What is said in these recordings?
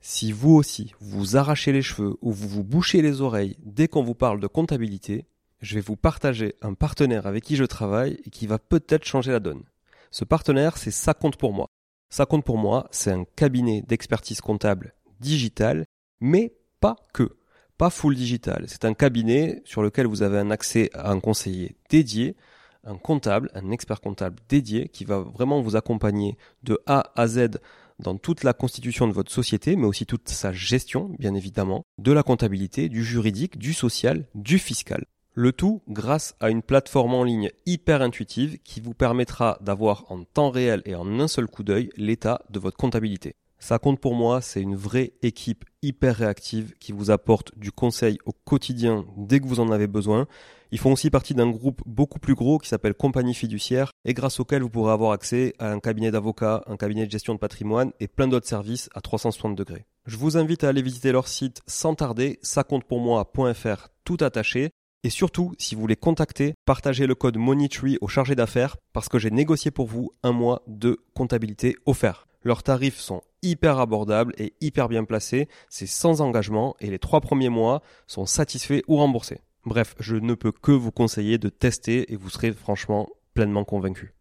Si vous aussi, vous arrachez les cheveux ou vous vous bouchez les oreilles dès qu'on vous parle de comptabilité, je vais vous partager un partenaire avec qui je travaille et qui va peut-être changer la donne. Ce partenaire, c'est Ça compte pour moi. Ça compte pour moi, c'est un cabinet d'expertise comptable digital, mais pas que. Pas full digital. C'est un cabinet sur lequel vous avez un accès à un conseiller dédié, un comptable, un expert comptable dédié qui va vraiment vous accompagner de A à Z dans toute la constitution de votre société, mais aussi toute sa gestion, bien évidemment, de la comptabilité, du juridique, du social, du fiscal. Le tout grâce à une plateforme en ligne hyper intuitive qui vous permettra d'avoir en temps réel et en un seul coup d'œil l'état de votre comptabilité. Ça compte pour moi, c'est une vraie équipe hyper réactive qui vous apporte du conseil au quotidien dès que vous en avez besoin. Ils font aussi partie d'un groupe beaucoup plus gros qui s'appelle Compagnie Fiduciaire et grâce auquel vous pourrez avoir accès à un cabinet d'avocats, un cabinet de gestion de patrimoine et plein d'autres services à 360 degrés. Je vous invite à aller visiter leur site sans tarder, ça-compte-pour-moi.fr tout attaché. Et surtout, si vous voulez contacter, partagez le code MONEYTREE au chargé d'affaires parce que j'ai négocié pour vous un mois de comptabilité offert. Leurs tarifs sont hyper abordables et hyper bien placés, c'est sans engagement et les trois premiers mois sont satisfaits ou remboursés. Bref, je ne peux que vous conseiller de tester et vous serez franchement pleinement convaincu.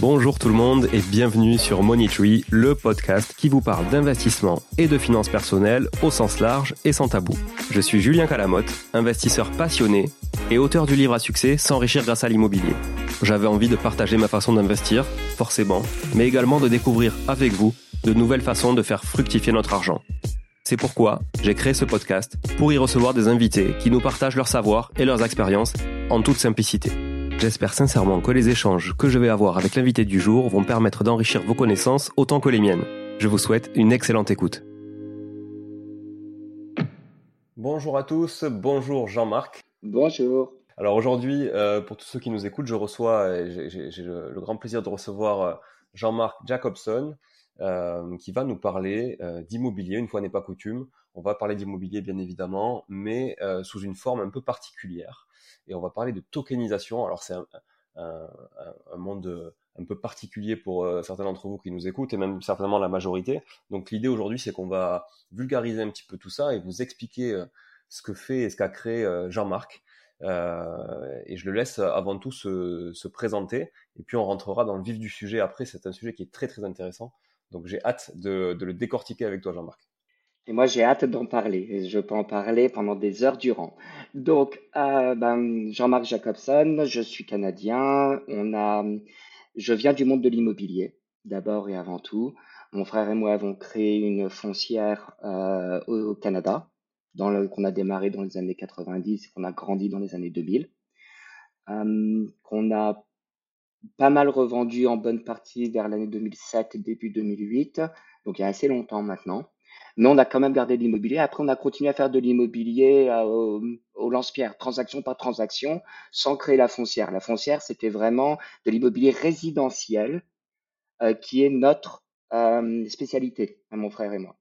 Bonjour tout le monde et bienvenue sur Money Tree, le podcast qui vous parle d'investissement et de finances personnelles au sens large et sans tabou. Je suis Julien Calamotte, investisseur passionné et auteur du livre à succès S'enrichir grâce à l'immobilier. J'avais envie de partager ma façon d'investir, forcément, mais également de découvrir avec vous de nouvelles façons de faire fructifier notre argent. C'est pourquoi j'ai créé ce podcast pour y recevoir des invités qui nous partagent leur savoir et leurs expériences en toute simplicité. J'espère sincèrement que les échanges que je vais avoir avec l'invité du jour vont permettre d'enrichir vos connaissances autant que les miennes. Je vous souhaite une excellente écoute. Bonjour à tous, bonjour Jean-Marc. Bonjour. Alors aujourd'hui, euh, pour tous ceux qui nous écoutent, je reçois, j'ai le, le, grand plaisir de recevoir euh, Jean-Marc Jacobson, euh, qui va nous parler d'immobilier, une fois n'est pas coutume. On va parler d'immobilier bien évidemment, mais sous une forme un peu particulière. Et on va parler de tokenisation. Alors c'est un, un, un, monde un peu particulier pour certains d'entre vous qui nous écoutent, et même certainement la majorité. Donc l'idée aujourd'hui, c'est qu'on va vulgariser un petit peu tout ça et vous expliquer ce que fait et ce qu'a créé Jean-Marc. Euh, et je le laisse avant tout se, se, présenter, et puis on rentrera dans le vif du sujet après. C'est un sujet qui est très très intéressant, donc j'ai hâte de, le décortiquer avec toi, Jean-Marc. Et moi, j'ai hâte d'en parler. Je peux en parler pendant des heures durant. Donc, euh, ben, Jean-Marc Jacobson, je suis canadien. On a, je viens du monde de l'immobilier, d'abord et avant tout. Mon frère et moi avons créé une foncière euh, au Canada qu'on a démarré dans les années 90 et qu'on a grandi dans les années 2000, euh, qu'on a pas mal revendu en bonne partie vers l'année 2007 et début 2008, donc il y a assez longtemps maintenant. Mais on a quand même gardé l'immobilier. Après, on a continué à faire de l'immobilier euh, au, au lance-pierre, transaction par transaction, sans créer la foncière. La foncière, c'était vraiment de l'immobilier résidentiel, euh, qui est notre euh, spécialité, à mon frère et moi.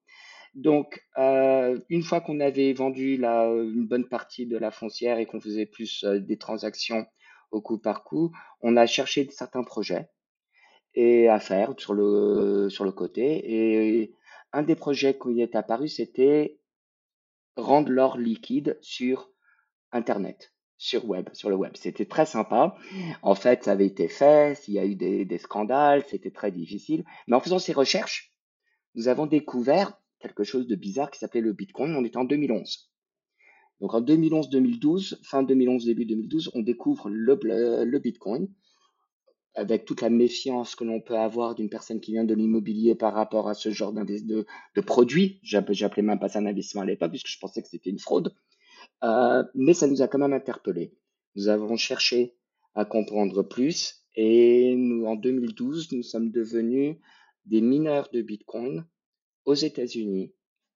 Donc, une fois qu'on avait vendu la, une bonne partie de la foncière et qu'on faisait plus des transactions au coup par coup, on a cherché certains projets et à faire sur le côté. Et un des projets qui est apparu, c'était rendre l'or liquide sur Internet, sur web, sur le web. C'était très sympa. En fait, ça avait été fait. Il y a eu des, des scandales, c'était très difficile. Mais en faisant ces recherches, nous avons découvert quelque chose de bizarre qui s'appelait le Bitcoin. On était en 2011. Donc en 2011-2012, fin 2011, début 2012, on découvre le, le Bitcoin avec toute la méfiance que l'on peut avoir d'une personne qui vient de l'immobilier par rapport à ce genre de, de produit. J'appelais même pas ça un investissement à l'époque puisque je pensais que c'était une fraude. Euh, mais ça nous a quand même interpellé. Nous avons cherché à comprendre plus et nous, en 2012, nous sommes devenus des mineurs de Bitcoin aux États-Unis.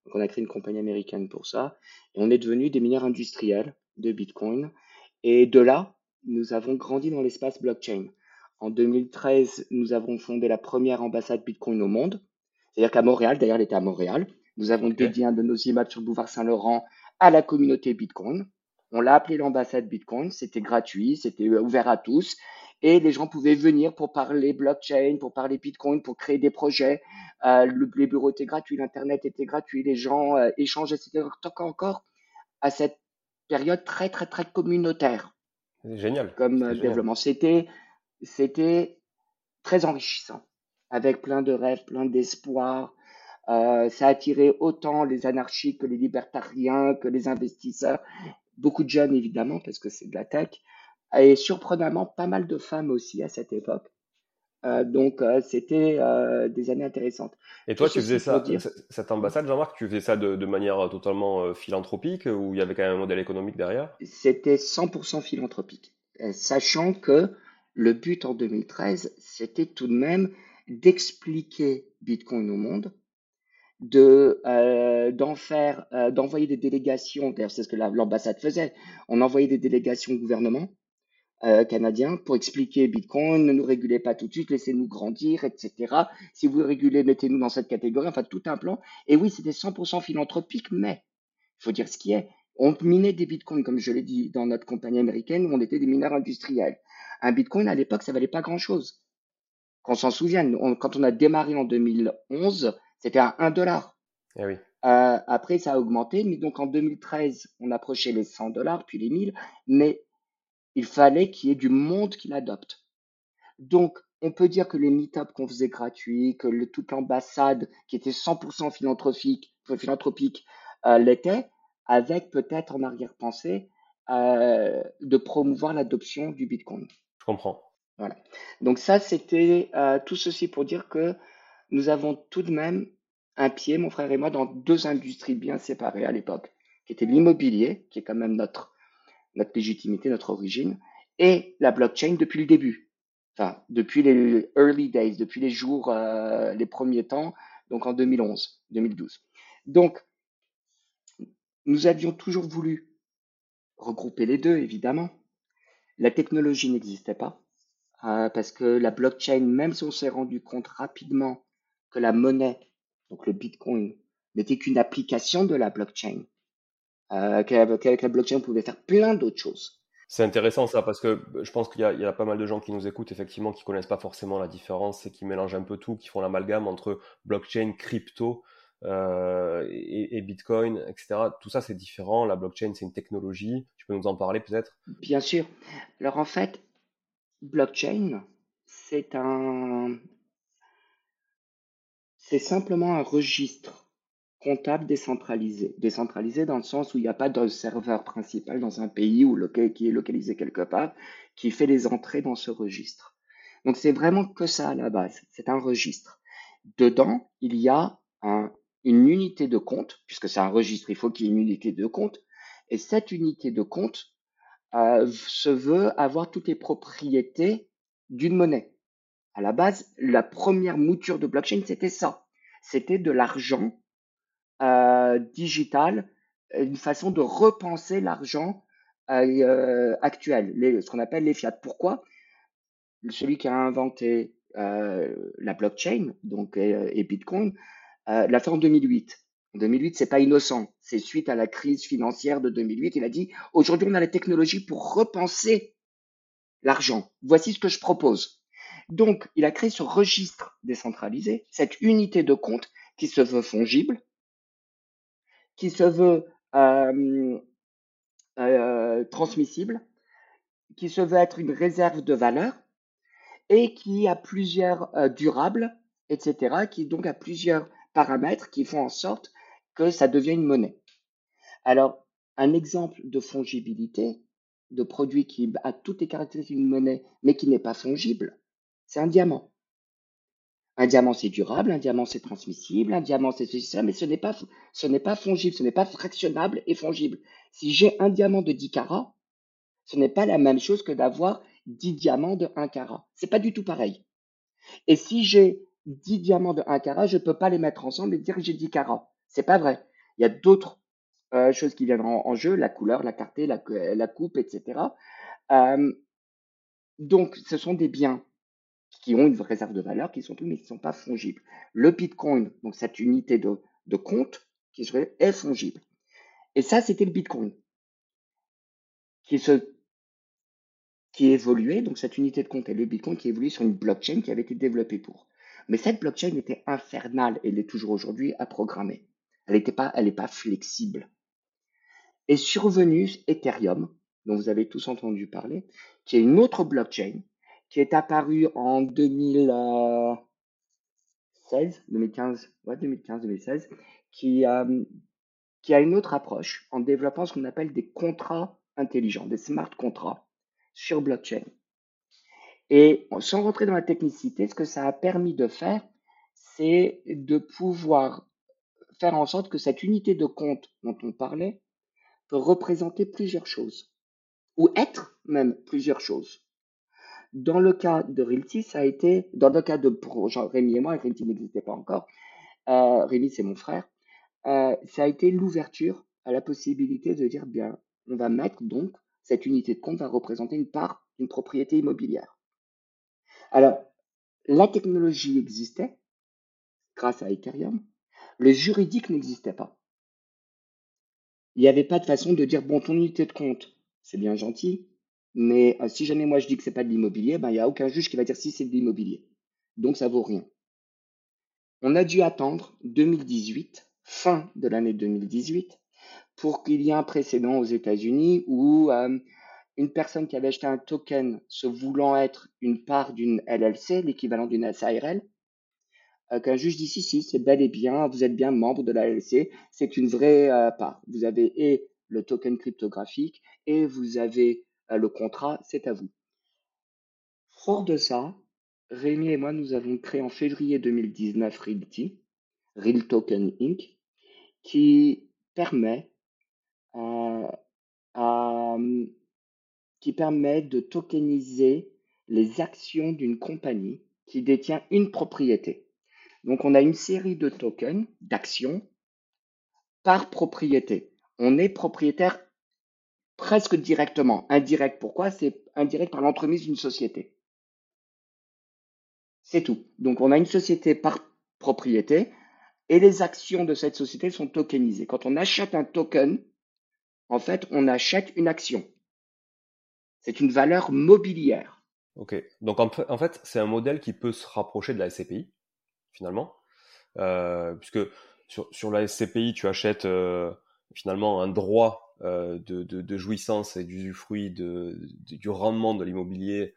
Donc on a créé une compagnie américaine pour ça. Et on est devenu des mineurs industriels de Bitcoin. Et de là, nous avons grandi dans l'espace blockchain. En 2013, nous avons fondé la première ambassade Bitcoin au monde. C'est-à-dire qu'à Montréal, d'ailleurs, elle était à Montréal. Nous avons dédié un de nos immeubles sur le boulevard Saint-Laurent à la communauté Bitcoin. On l'a appelé l'ambassade Bitcoin. C'était gratuit, c'était ouvert à tous. Et les gens pouvaient venir pour parler blockchain, pour parler Bitcoin, pour créer des projets. Euh, le, les bureaux étaient gratuits, l'internet était gratuit, les gens euh. C'était encore à cette période très très très communautaire. Génial. Comme euh, développement, c'était c'était très enrichissant, avec plein de rêves, plein d'espoir. Euh, ça a attiré autant les anarchiques que les libertariens, que les investisseurs, beaucoup de jeunes évidemment parce que c'est de la tech, et surprenamment pas mal de femmes aussi à cette époque. Euh, donc euh, c'était euh, des années intéressantes. Et toi, tu faisais ça, cette ambassade, Jean-Marc, tu faisais ça de, de manière totalement philanthropique ou il y avait quand même un modèle économique derrière? C'était 100% philanthropique, sachant que le but en 2013, c'était tout de même d'expliquer Bitcoin au monde, de d'en faire, d'envoyer des délégations. D'ailleurs, c'est ce que l'ambassade faisait. On envoyait des délégations au gouvernement euh, canadien pour expliquer Bitcoin, ne nous régulez pas tout de suite, laissez-nous grandir, etc. Si vous régulez, mettez-nous dans cette catégorie, enfin tout un plan. Et oui, c'était 100% philanthropique, mais il faut dire ce qui est. On minait des bitcoins, comme je l'ai dit, dans notre compagnie américaine, où on était des mineurs industriels. Un bitcoin, à l'époque, ça valait pas grand-chose. Qu'on s'en souvienne, quand on a démarré en 2011, c'était à 1 dollar. Eh oui. Euh, après, ça a augmenté, mais donc en 2013, on approchait les 100 dollars, puis les 1000, mais il fallait qu'il y ait du monde qui l'adopte. Donc, on peut dire que les meet-ups qu'on faisait gratuits, que le, toute l'ambassade qui était 100% philanthropique, philanthropique euh, l'était, avec peut-être en arrière-pensée euh, de promouvoir l'adoption du Bitcoin. Je comprends. Voilà. Donc ça, c'était euh, tout ceci pour dire que nous avons tout de même un pied, mon frère et moi, dans deux industries bien séparées à l'époque, qui était l'immobilier, qui est quand même notre notre légitimité, notre origine, et la blockchain depuis le début. Enfin, depuis les early days, depuis les jours, euh, les premiers temps, donc en 2011, 2012. Donc, nous avions toujours voulu regrouper les deux, évidemment. La technologie n'existait pas, euh, parce que la blockchain, même si on s'est rendu compte rapidement que la monnaie, donc le Bitcoin, n'était qu'une application de la blockchain, euh, qu'avec la blockchain, on pouvait faire plein d'autres choses. C'est intéressant ça parce que je pense qu'il y, y, a pas mal de gens qui nous écoutent effectivement qui connaissent pas forcément la différence et qui mélangent un peu tout, qui font l'amalgame entre blockchain, crypto euh, et, et, Bitcoin, etc. Tout ça c'est différent. La blockchain c'est une technologie. Tu peux nous en parler peut-être? Bien sûr. Alors en fait, blockchain c'est un, c'est simplement un registre comptable décentralisé. Décentralisé dans le sens où il n'y a pas de serveur principal dans un pays ou qui est localisé quelque part, qui fait les entrées dans ce registre. Donc c'est vraiment que ça à la base. C'est un registre. Dedans, il y a une unité de compte, puisque c'est un registre, il faut qu'il y ait une unité de compte. Et cette unité de compte euh, se veut avoir toutes les propriétés d'une monnaie. À la base, la première mouture de blockchain, c'était ça. C'était de l'argent euh, digital, une façon de repenser l'argent euh, actuel, les, ce qu'on appelle les fiat. Pourquoi? Celui qui a inventé euh, la blockchain, donc et, Bitcoin, l'a fait en 2008. En 2008, c'est pas innocent. C'est suite à la crise financière de 2008. Il a dit aujourd'hui, on a la technologie pour repenser l'argent. Voici ce que je propose. Donc, il a créé ce registre décentralisé, cette unité de compte qui se veut fongible, qui se veut transmissible, qui se veut être une réserve de valeur et qui a plusieurs durables, etc., qui donc a plusieurs paramètres qui font en sorte que ça devient une monnaie. Alors, un exemple de fongibilité, de produit qui a toutes les caractéristiques d'une monnaie, mais qui n'est pas fongible, c'est un diamant. Un diamant, c'est durable, un diamant, c'est transmissible, un diamant, c'est ceci, ça, mais ce n'est pas, ce n'est fongible, ce n'est pas fractionnable et fongible. Si j'ai un diamant de 10 carats, ce n'est pas la même chose que d'avoir 10 diamants de 1 carat. C'est pas du tout pareil. Et si j'ai 10 diamants de 1 carat, je ne peux pas les mettre ensemble et dire que j'ai 10 carats. C'est pas vrai. Il y a d'autres euh, choses qui viennent en, jeu, la couleur, la clarté, la, la coupe, etc. Euh, donc, ce sont des biens qui ont une réserve de valeur, qui sont mais qui ne sont pas fongibles. Le Bitcoin, donc cette unité de, compte, qui serait, est fongible. Et ça, c'était le Bitcoin, qui se qui évoluait, donc cette unité de compte est le Bitcoin qui évoluait sur une blockchain qui avait été développée pour. Mais cette blockchain était infernale et l'est toujours aujourd'hui à programmer. Elle n'est pas, elle pas flexible. Est survenu Ethereum, dont vous avez tous entendu parler, qui est une autre blockchain qui est apparue en 2016, 2015, ouais, 2015, 2016, qui, euh, qui a une autre approche en développant ce qu'on appelle des contrats intelligents, des smart contracts sur blockchain. Et sans rentrer dans la technicité, ce que ça a permis de faire, c'est de pouvoir faire en sorte que cette unité de compte dont on parlait peut représenter plusieurs choses, ou être même plusieurs choses. Dans le cas de Realty, ça a été, dans le cas de Rémi et moi, Realty n'existait pas encore, euh, Rémi c'est mon frère, euh, ça a été l'ouverture à la possibilité de dire, bien, on va mettre donc, cette unité de compte va représenter une part d'une propriété immobilière. Alors, la technologie existait grâce à Ethereum, le juridique n'existait pas. Il n'y avait pas de façon de dire, bon, ton unité de compte, c'est bien gentil, mais euh, si jamais moi je dis que c'est pas de l'immobilier, ben, il n'y a aucun juge qui va dire si c'est de l'immobilier. Donc ça vaut rien. On a dû attendre 2018 fin de l'année 2018 pour qu'il y ait un précédent aux États-Unis où euh, une personne qui avait acheté un token se voulant être une part d'une LLC, l'équivalent d'une SARL, euh, qu'un juge dit si, si, c'est bel et bien, vous êtes bien membre de la LLC, c'est une vraie part. Vous avez et le token cryptographique et vous avez le contrat, c'est à vous. Fort de ça, Rémi et moi, nous avons créé en février 2019 Realty, Real Token Inc., qui permet, euh, qui permet de tokeniser les actions d'une compagnie qui détient une propriété. Donc on a une série de tokens, d'actions, par propriété. On est propriétaire presque directement. Indirect, pourquoi? C'est indirect par l'entremise d'une société. C'est tout. Donc on a une société par propriété et les actions de cette société sont tokenisées. Quand on achète un token, en fait, on achète une action. C'est une valeur mobilière. Ok. Donc en fait, c'est un modèle qui peut se rapprocher de la SCPI, finalement. Euh, puisque sur, la SCPI, tu achètes euh, finalement un droit euh, de, jouissance et d'usufruit du rendement de l'immobilier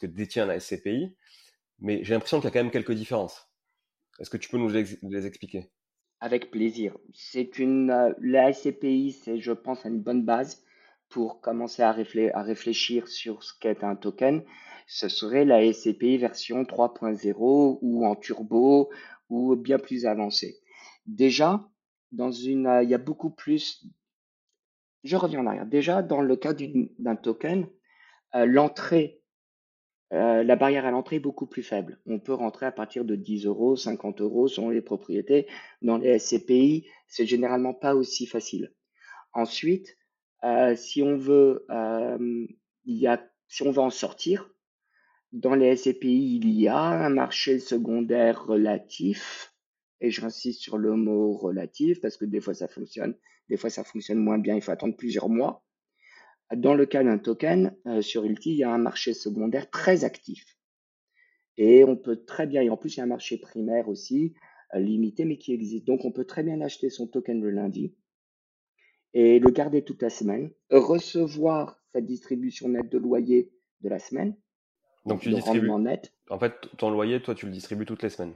que détient la SCPI. Mais j'ai l'impression qu'il y a quand même quelques différences. Est-ce que tu peux nous les, expliquer? Avec plaisir. C'est une, euh, la SCPI, c'est, je pense, une bonne base pour commencer à réfléchir sur ce qu'est un token. Ce serait la SCPI version 3.0 ou en turbo ou bien plus avancée. Déjà, dans une, euh, il y a beaucoup plus. Je reviens en arrière. Déjà, dans le cas d'un token, euh, l'entrée euh, la barrière à l'entrée est beaucoup plus faible. On peut rentrer à partir de 10 euros, 50 euros selon les propriétés. Dans les SCPI, c'est généralement pas aussi facile. Ensuite, si on veut, il y a, si on veut en sortir, dans les SCPI, il y a un marché secondaire relatif, et j'insiste sur le mot relatif parce que des fois ça fonctionne, des fois ça fonctionne moins bien, il faut attendre plusieurs mois. Dans le cas d'un token, euh, sur Ilti, il y a un marché secondaire très actif. Et on peut très bien, et en plus il y a un marché primaire aussi, euh, limité, mais qui existe. Donc on peut très bien acheter son token le lundi et le garder toute la semaine, recevoir sa distribution nette de loyer de la semaine. Donc tu distribues. Net. En fait, ton loyer, toi, tu le distribues toutes les semaines.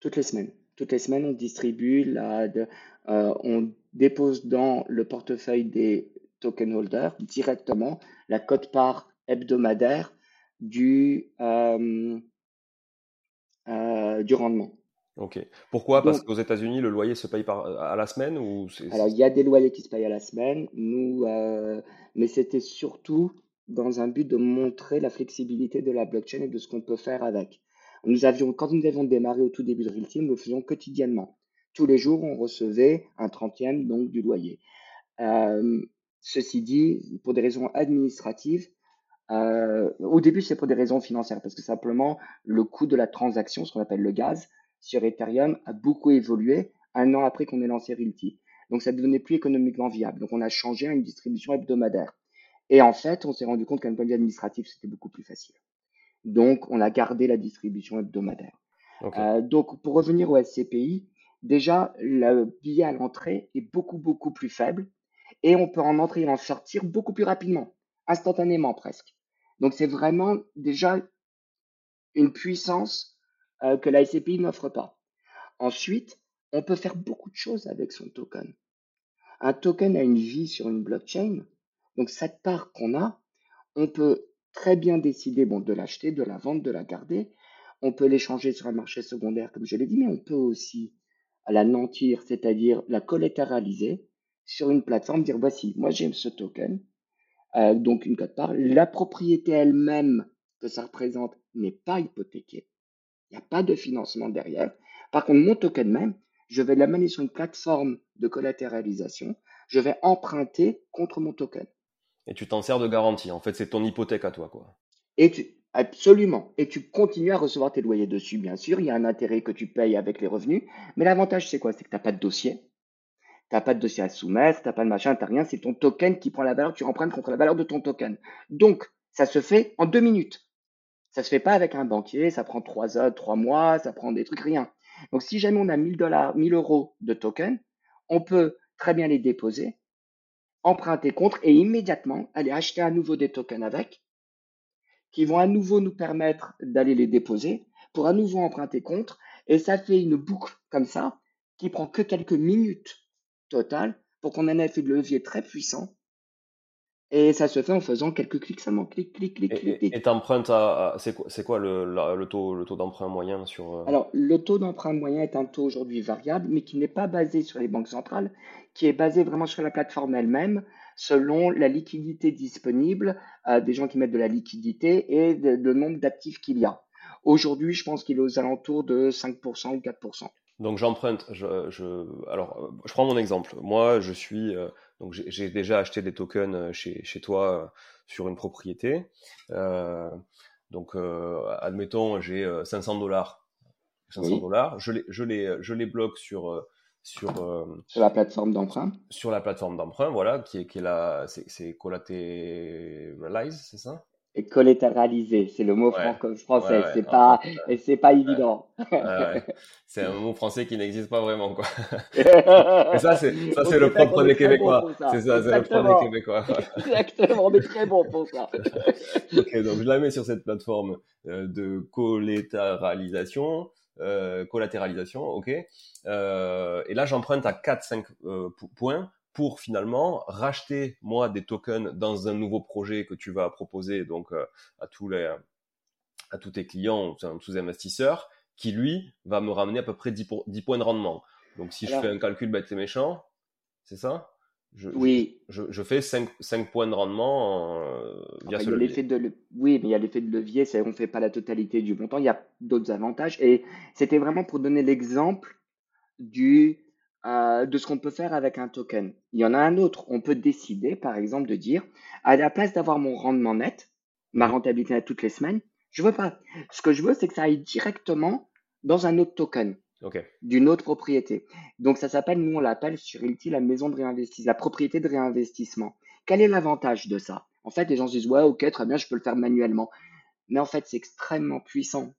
Toutes les semaines. Toutes les semaines, on distribue la, euh, on dépose dans le portefeuille des token holder directement la cote-part hebdomadaire du, euh, euh, du rendement. Ok. Pourquoi? Parce qu'aux États-Unis, le loyer se paye par, à la semaine ou Alors, il y a des loyers qui se payent à la semaine, nous, mais c'était surtout dans un but de montrer la flexibilité de la blockchain et de ce qu'on peut faire avec. Nous avions, quand nous avions démarré au tout début de Realty, nous le faisions quotidiennement. Tous les jours, on recevait un trentième donc du loyer. Ceci dit, pour des raisons administratives, euh, au début, c'est pour des raisons financières, parce que simplement, le coût de la transaction, ce qu'on appelle le gaz, sur Ethereum a beaucoup évolué un an après qu'on ait lancé Realty. Donc, ça devenait plus économiquement viable. Donc, on a changé à une distribution hebdomadaire. Et en fait, on s'est rendu compte qu'un point de vue administratif, c'était beaucoup plus facile. Donc, on a gardé la distribution hebdomadaire. Euh, donc, pour revenir au SCPI, déjà, le billet à l'entrée est beaucoup, beaucoup plus faible et on peut en entrer et en sortir beaucoup plus rapidement, instantanément presque. Donc, c'est vraiment déjà une puissance euh, que la SCPI n'offre pas. Ensuite, on peut faire beaucoup de choses avec son token. Un token a une vie sur une blockchain. Donc, cette part qu'on a, on peut très bien décider bon, de l'acheter, de la vendre, de la garder. On peut l'échanger sur un marché secondaire, comme je l'ai dit, mais on peut aussi la nantir, c'est-à-dire la collatéraliser sur une plateforme, dire voici, moi j'ai ce token, euh, donc une cote part. La propriété elle-même que ça représente n'est pas hypothéquée. Il n'y a pas de financement derrière. Par contre, mon token même, je vais l'amener sur une plateforme de collatéralisation. Je vais emprunter contre mon token. Et tu t'en sers de garantie. En fait, c'est ton hypothèque à toi, quoi. Et tu, absolument. Et tu continues à recevoir tes loyers dessus, bien sûr. Il y a un intérêt que tu payes avec les revenus. Mais l'avantage, c'est quoi? C'est que tu n'as pas de dossier. Tu n'as pas de dossier à soumettre, tu n'as pas de machin, tu n'as rien. C'est ton token qui prend la valeur, tu empruntes contre la valeur de ton token. Donc, ça se fait en deux minutes. Ça se fait pas avec un banquier, ça prend trois heures, trois mois, ça prend des trucs, rien. Donc, si jamais on a 1000 dollars, 1000 euros de token, on peut très bien les déposer emprunter contre et immédiatement aller acheter à nouveau des tokens avec, qui vont à nouveau nous permettre d'aller les déposer pour à nouveau emprunter contre. Et ça fait une boucle comme ça qui prend que quelques minutes total pour qu'on ait un effet de levier très puissant et ça se fait en faisant quelques clics seulement. Clic, clic, clic, clic. Et t'empruntes à, c'est quoi, quoi le, le, taux, le taux d'emprunt moyen sur. Euh? Alors, le taux d'emprunt moyen est un taux aujourd'hui variable, mais qui n'est pas basé sur les banques centrales, qui est basé vraiment sur la plateforme elle-même, selon la liquidité disponible, euh, des gens qui mettent de la liquidité et le nombre d'actifs qu'il y a. Aujourd'hui, je pense qu'il est aux alentours de 5% ou 4%. Donc j'emprunte, je, je, alors je prends mon exemple. Moi, je suis euh, donc j'ai déjà acheté des tokens euh, chez, chez toi euh, sur une propriété. Donc admettons j'ai 500 dollars. 500 dollars. Je les, je les, je les bloque sur sur sur la plateforme d'emprunt. Sur la plateforme d'emprunt, voilà, qui est qui est la c'est Collateralize, c'est ça? Et collatéralisé, c'est le mot français, c'est pas, et c'est pas évident. c'est un mot français qui n'existe pas vraiment, quoi. Et ça, c'est, ça, c'est le propre des Québécois. c'est ça, c'est le propre des Québécois. Exactement, on est très bon pour ça. ok, donc je la mets sur cette plateforme euh, de collatéralisation, euh, collatéralisation, ok. Euh, et là, j'emprunte à 4-5 euh, points pour finalement racheter moi des tokens dans un nouveau projet que tu vas proposer donc euh, à tous les à tous tes clients, tous investisseurs, qui lui va me ramener à peu près 10, points de rendement. Donc si je fais un calcul bête et méchant, c'est ça? Je, Oui. Je, fais 5, 5, points de rendement euh, via ce levier. De Oui, mais il y a l'effet de levier, on ne fait pas la totalité du montant, il y a d'autres avantages. Et c'était vraiment pour donner l'exemple du euh, de ce qu'on peut faire avec un token. Il y en a un autre. On peut décider, par exemple, de dire, à la place d'avoir mon rendement net, ma rentabilité à toutes les semaines, je veux pas. Ce que je veux, c'est que ça aille directement dans un autre token. D'une autre propriété. Donc ça s'appelle, nous on l'appelle sur Ilti la maison de réinvestissement, la propriété de réinvestissement. Quel est l'avantage de ça? En fait, les gens se disent ouais, ok, très bien, je peux le faire manuellement. Mais en fait, c'est extrêmement puissant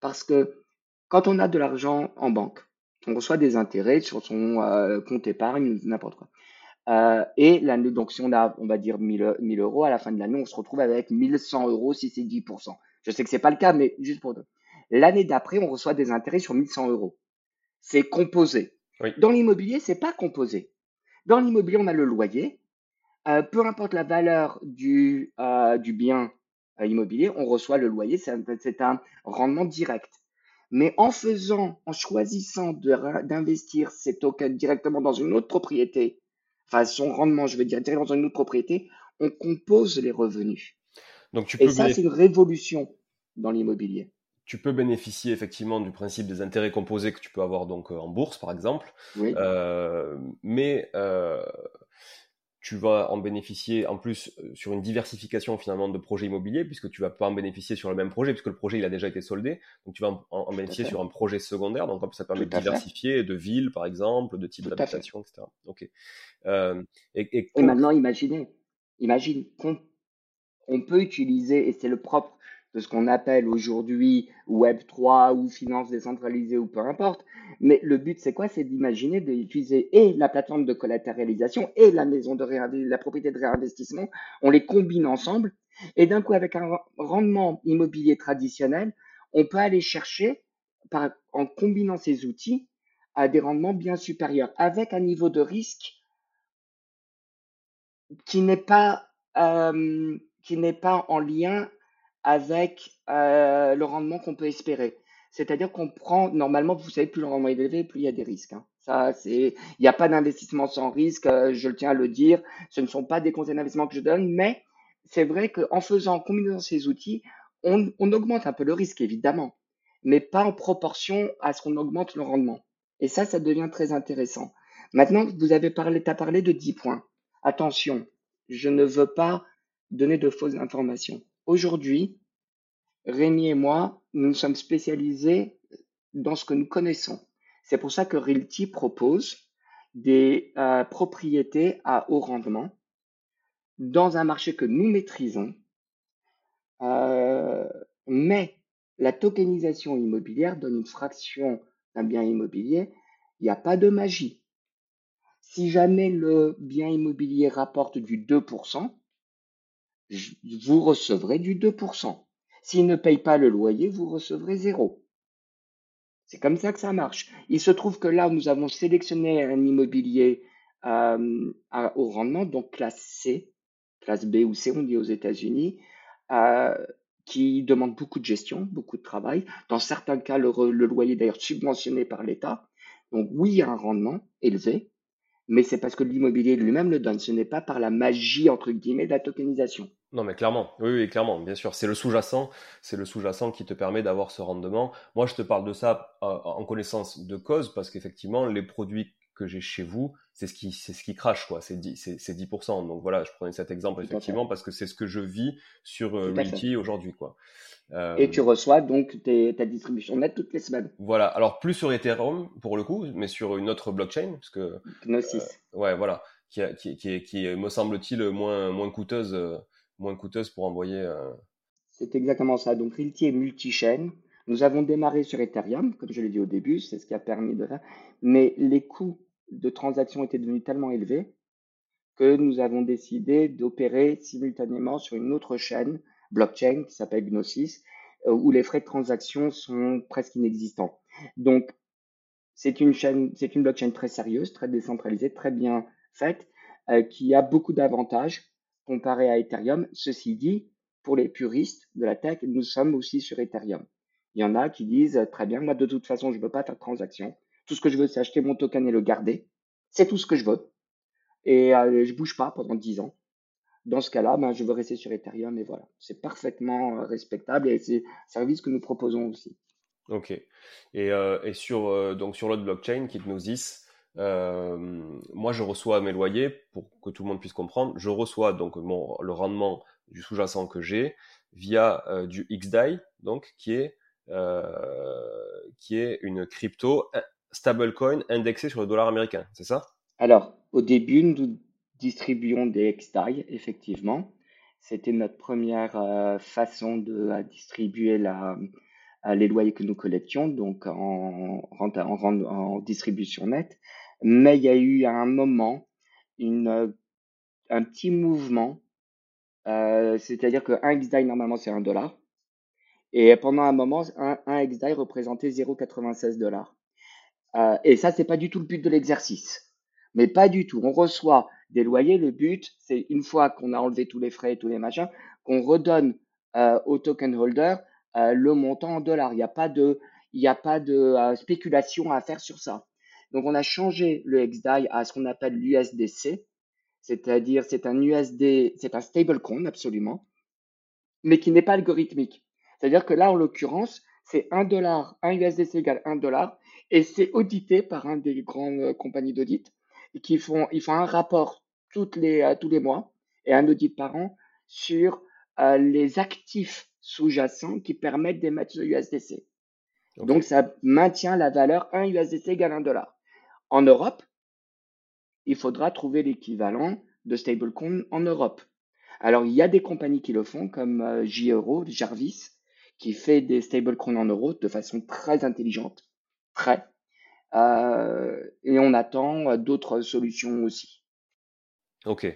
parce que quand on a de l'argent en banque, on reçoit des intérêts sur son euh, compte épargne, n'importe quoi. Euh, et l'année, donc si on a, on va dire 1000, 1000 euros, à la fin de l'année, on se retrouve avec 1100 euros si c'est 10%. Je sais que c'est pas le cas, mais juste pour deux. L'année d'après, on reçoit des intérêts sur 1100 euros. C'est composé. Dans l'immobilier, c'est pas composé. Dans l'immobilier, on a le loyer. Euh, peu importe la valeur du, du bien immobilier, on reçoit le loyer. C'est un rendement direct. Mais en faisant, en choisissant d'investir ces tokens directement dans une autre propriété, enfin son rendement, je veux dire, directement dans une autre propriété, on compose les revenus. Donc tu peux Et ça, c'est une révolution dans l'immobilier. Tu peux bénéficier effectivement du principe des intérêts composés que tu peux avoir donc euh, en bourse, par exemple. Oui. Euh, mais euh, tu vas en bénéficier en plus sur une diversification finalement de projets immobiliers puisque tu vas pas en bénéficier sur le même projet puisque le projet il a déjà été soldé. Donc tu vas en, bénéficier sur un projet secondaire. Donc ça permet de diversifier de villes par exemple de types d'habitation etc ok. Euh, et, et, maintenant imaginez imagine on peut utiliser, et c'est le propre de ce qu'on appelle aujourd'hui Web 3 ou finance décentralisée ou peu importe. Mais le but, c'est quoi? C'est d'imaginer d'utiliser et la plateforme de collatéralisation et la maison de la propriété de réinvestissement. On les combine ensemble. Et d'un coup, avec un rendement immobilier traditionnel, on peut aller chercher, en combinant ces outils, à des rendements bien supérieurs, avec un niveau de risque qui n'est pas, euh, qui n'est pas en lien avec euh, le rendement qu'on peut espérer. C'est-à-dire qu'on prend, normalement, vous savez, plus le rendement est élevé, plus il y a des risques. Hein. Ça, c'est, il n'y a pas d'investissement sans risque, euh, je le tiens à le dire. Ce ne sont pas des conseils d'investissement que je donne, mais c'est vrai qu'en faisant, en combinant ces outils, on, augmente un peu le risque, évidemment, mais pas en proportion à ce qu'on augmente le rendement. Et ça, ça devient très intéressant. Maintenant, vous avez parlé, as parlé de 10 points. Attention, je ne veux pas donner de fausses informations. Aujourd'hui, Rémi et moi, nous sommes spécialisés dans ce que nous connaissons. C'est pour ça que Realty propose des euh, propriétés à haut rendement dans un marché que nous maîtrisons. Euh, mais la tokenisation immobilière donne une fraction d'un bien immobilier. Il n'y a pas de magie. Si jamais le bien immobilier rapporte du 2%, vous recevrez du 2%. S'il ne paye pas le loyer, vous recevrez zéro. C'est comme ça que ça marche. Il se trouve que là, nous avons sélectionné un immobilier euh, au rendement, donc classe C, classe B ou C, on dit aux États-Unis, euh, qui demande beaucoup de gestion, beaucoup de travail. Dans certains cas, le, le loyer est d'ailleurs subventionné par l'État. Donc oui, il y a un rendement élevé, mais c'est parce que l'immobilier lui-même le donne. Ce n'est pas par la magie, entre guillemets, de la tokenisation. Non, mais clairement, oui, oui, clairement, bien sûr. C'est le sous-jacent, c'est le sous-jacent qui te permet d'avoir ce rendement. Moi, je te parle de ça euh, en connaissance de cause parce qu'effectivement, les produits que j'ai chez vous, c'est ce qui, c'est ce qui crache, quoi. C'est 10, c'est, 10%. Donc voilà, je prenais cet exemple effectivement parce que c'est ce que je vis sur euh, aujourd'hui, quoi. Et tu reçois donc ta distribution nette toutes les semaines. Voilà. Alors plus sur Ethereum pour le coup, mais sur une autre blockchain, parce que Gnosis. Euh, ouais, voilà, qui, qui, qui, qui, me semble-t-il moins moins coûteuse, euh, moins coûteuse pour envoyer. Euh, c'est exactement ça. Donc Realty est multi-chaîne. Nous avons démarré sur Ethereum, comme je l'ai dit au début, c'est ce qui a permis de faire. Mais les coûts de transaction étaient devenus tellement élevés que nous avons décidé d'opérer simultanément sur une autre chaîne blockchain qui s'appelle Gnosis, euh, où les frais de transaction sont presque inexistants. Donc, c'est une chaîne, c'est une blockchain très sérieuse, très décentralisée, très bien faite, euh, qui a beaucoup d'avantages comparé à Ethereum. Ceci dit, pour les puristes de la tech, nous sommes aussi sur Ethereum. Il y en a qui disent très bien, moi de toute façon, je ne veux pas faire de transaction. Tout ce que je veux, c'est acheter mon token et le garder. C'est tout ce que je veux. Et euh, je bouge pas pendant 10 ans. Dans ce cas-là, ben, je veux rester sur Ethereum et voilà. C'est parfaitement euh, respectable et c'est service que nous proposons aussi. Ok. Et, euh, sur, euh, donc sur l'autre blockchain, Kitnosis, euh, moi je reçois mes loyers, pour que tout le monde puisse comprendre, je reçois donc mon, le rendement du sous-jacent que j'ai via du XDAI, donc qui est, qui est une crypto stablecoin indexée sur le dollar américain, c'est ça? Alors, au début, nous distribuons des XDAI, effectivement. C'était notre première euh, façon de distribuer la, les loyers que nous collections, donc en, distribution nette. Mais il y a eu à un moment une, un petit mouvement, euh, c'est-à-dire qu'un XDAI, normalement, c'est un dollar. Et pendant un moment, un, un XDAI représentait 0,96 dollars. Euh, et ça, c'est pas du tout le but de l'exercice. Mais pas du tout. On reçoit des loyers. Le but, c'est une fois qu'on a enlevé tous les frais et tous les machins, qu'on redonne euh, au token holder euh, le montant en dollars. Il n'y a pas de, n'y a pas de euh, spéculation à faire sur ça. Donc, on a changé le XDAI à ce qu'on appelle l'USDC, c'est-à-dire c'est un USD, c'est un stablecoin absolument, mais qui n'est pas algorithmique. C'est-à-dire que là, en l'occurrence, c'est un dollar, un USDC égale un dollar, et c'est audité par un des grandes compagnies d'audit qui font, ils font un rapport toutes les, euh, tous les mois et un audit par an sur euh, les actifs sous-jacents qui permettent d'émettre ce USDC. Donc, ça maintient la valeur 1 USDC égale 1 dollar. En Europe, il faudra trouver l'équivalent de stablecoin en Europe. Alors, il y a des compagnies qui le font, comme euh, J-Euro, Jarvis, qui fait des stablecoins en euros de façon très intelligente, très. Euh, et on attend euh, d'autres solutions aussi. Ok.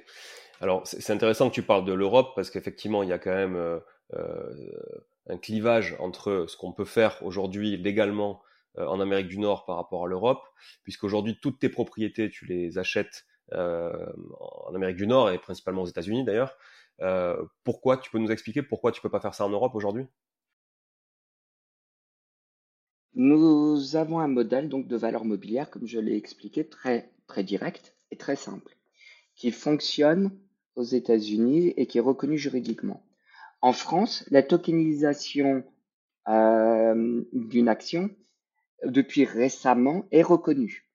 Alors, c'est intéressant que tu parles de l'Europe parce qu'effectivement, il y a quand même euh, un clivage entre ce qu'on peut faire aujourd'hui légalement en Amérique du Nord par rapport à l'Europe, puisqu'aujourd'hui, toutes tes propriétés, tu les achètes en Amérique du Nord et principalement aux États-Unis d'ailleurs. pourquoi Tu peux nous expliquer pourquoi tu peux pas faire ça en Europe aujourd'hui? Nous avons un modèle donc de valeur mobilière, comme je l'ai expliqué, très, très direct et très simple, qui fonctionne aux États-Unis et qui est reconnu juridiquement. En France, la tokenisation euh, d'une action, depuis récemment, est reconnue.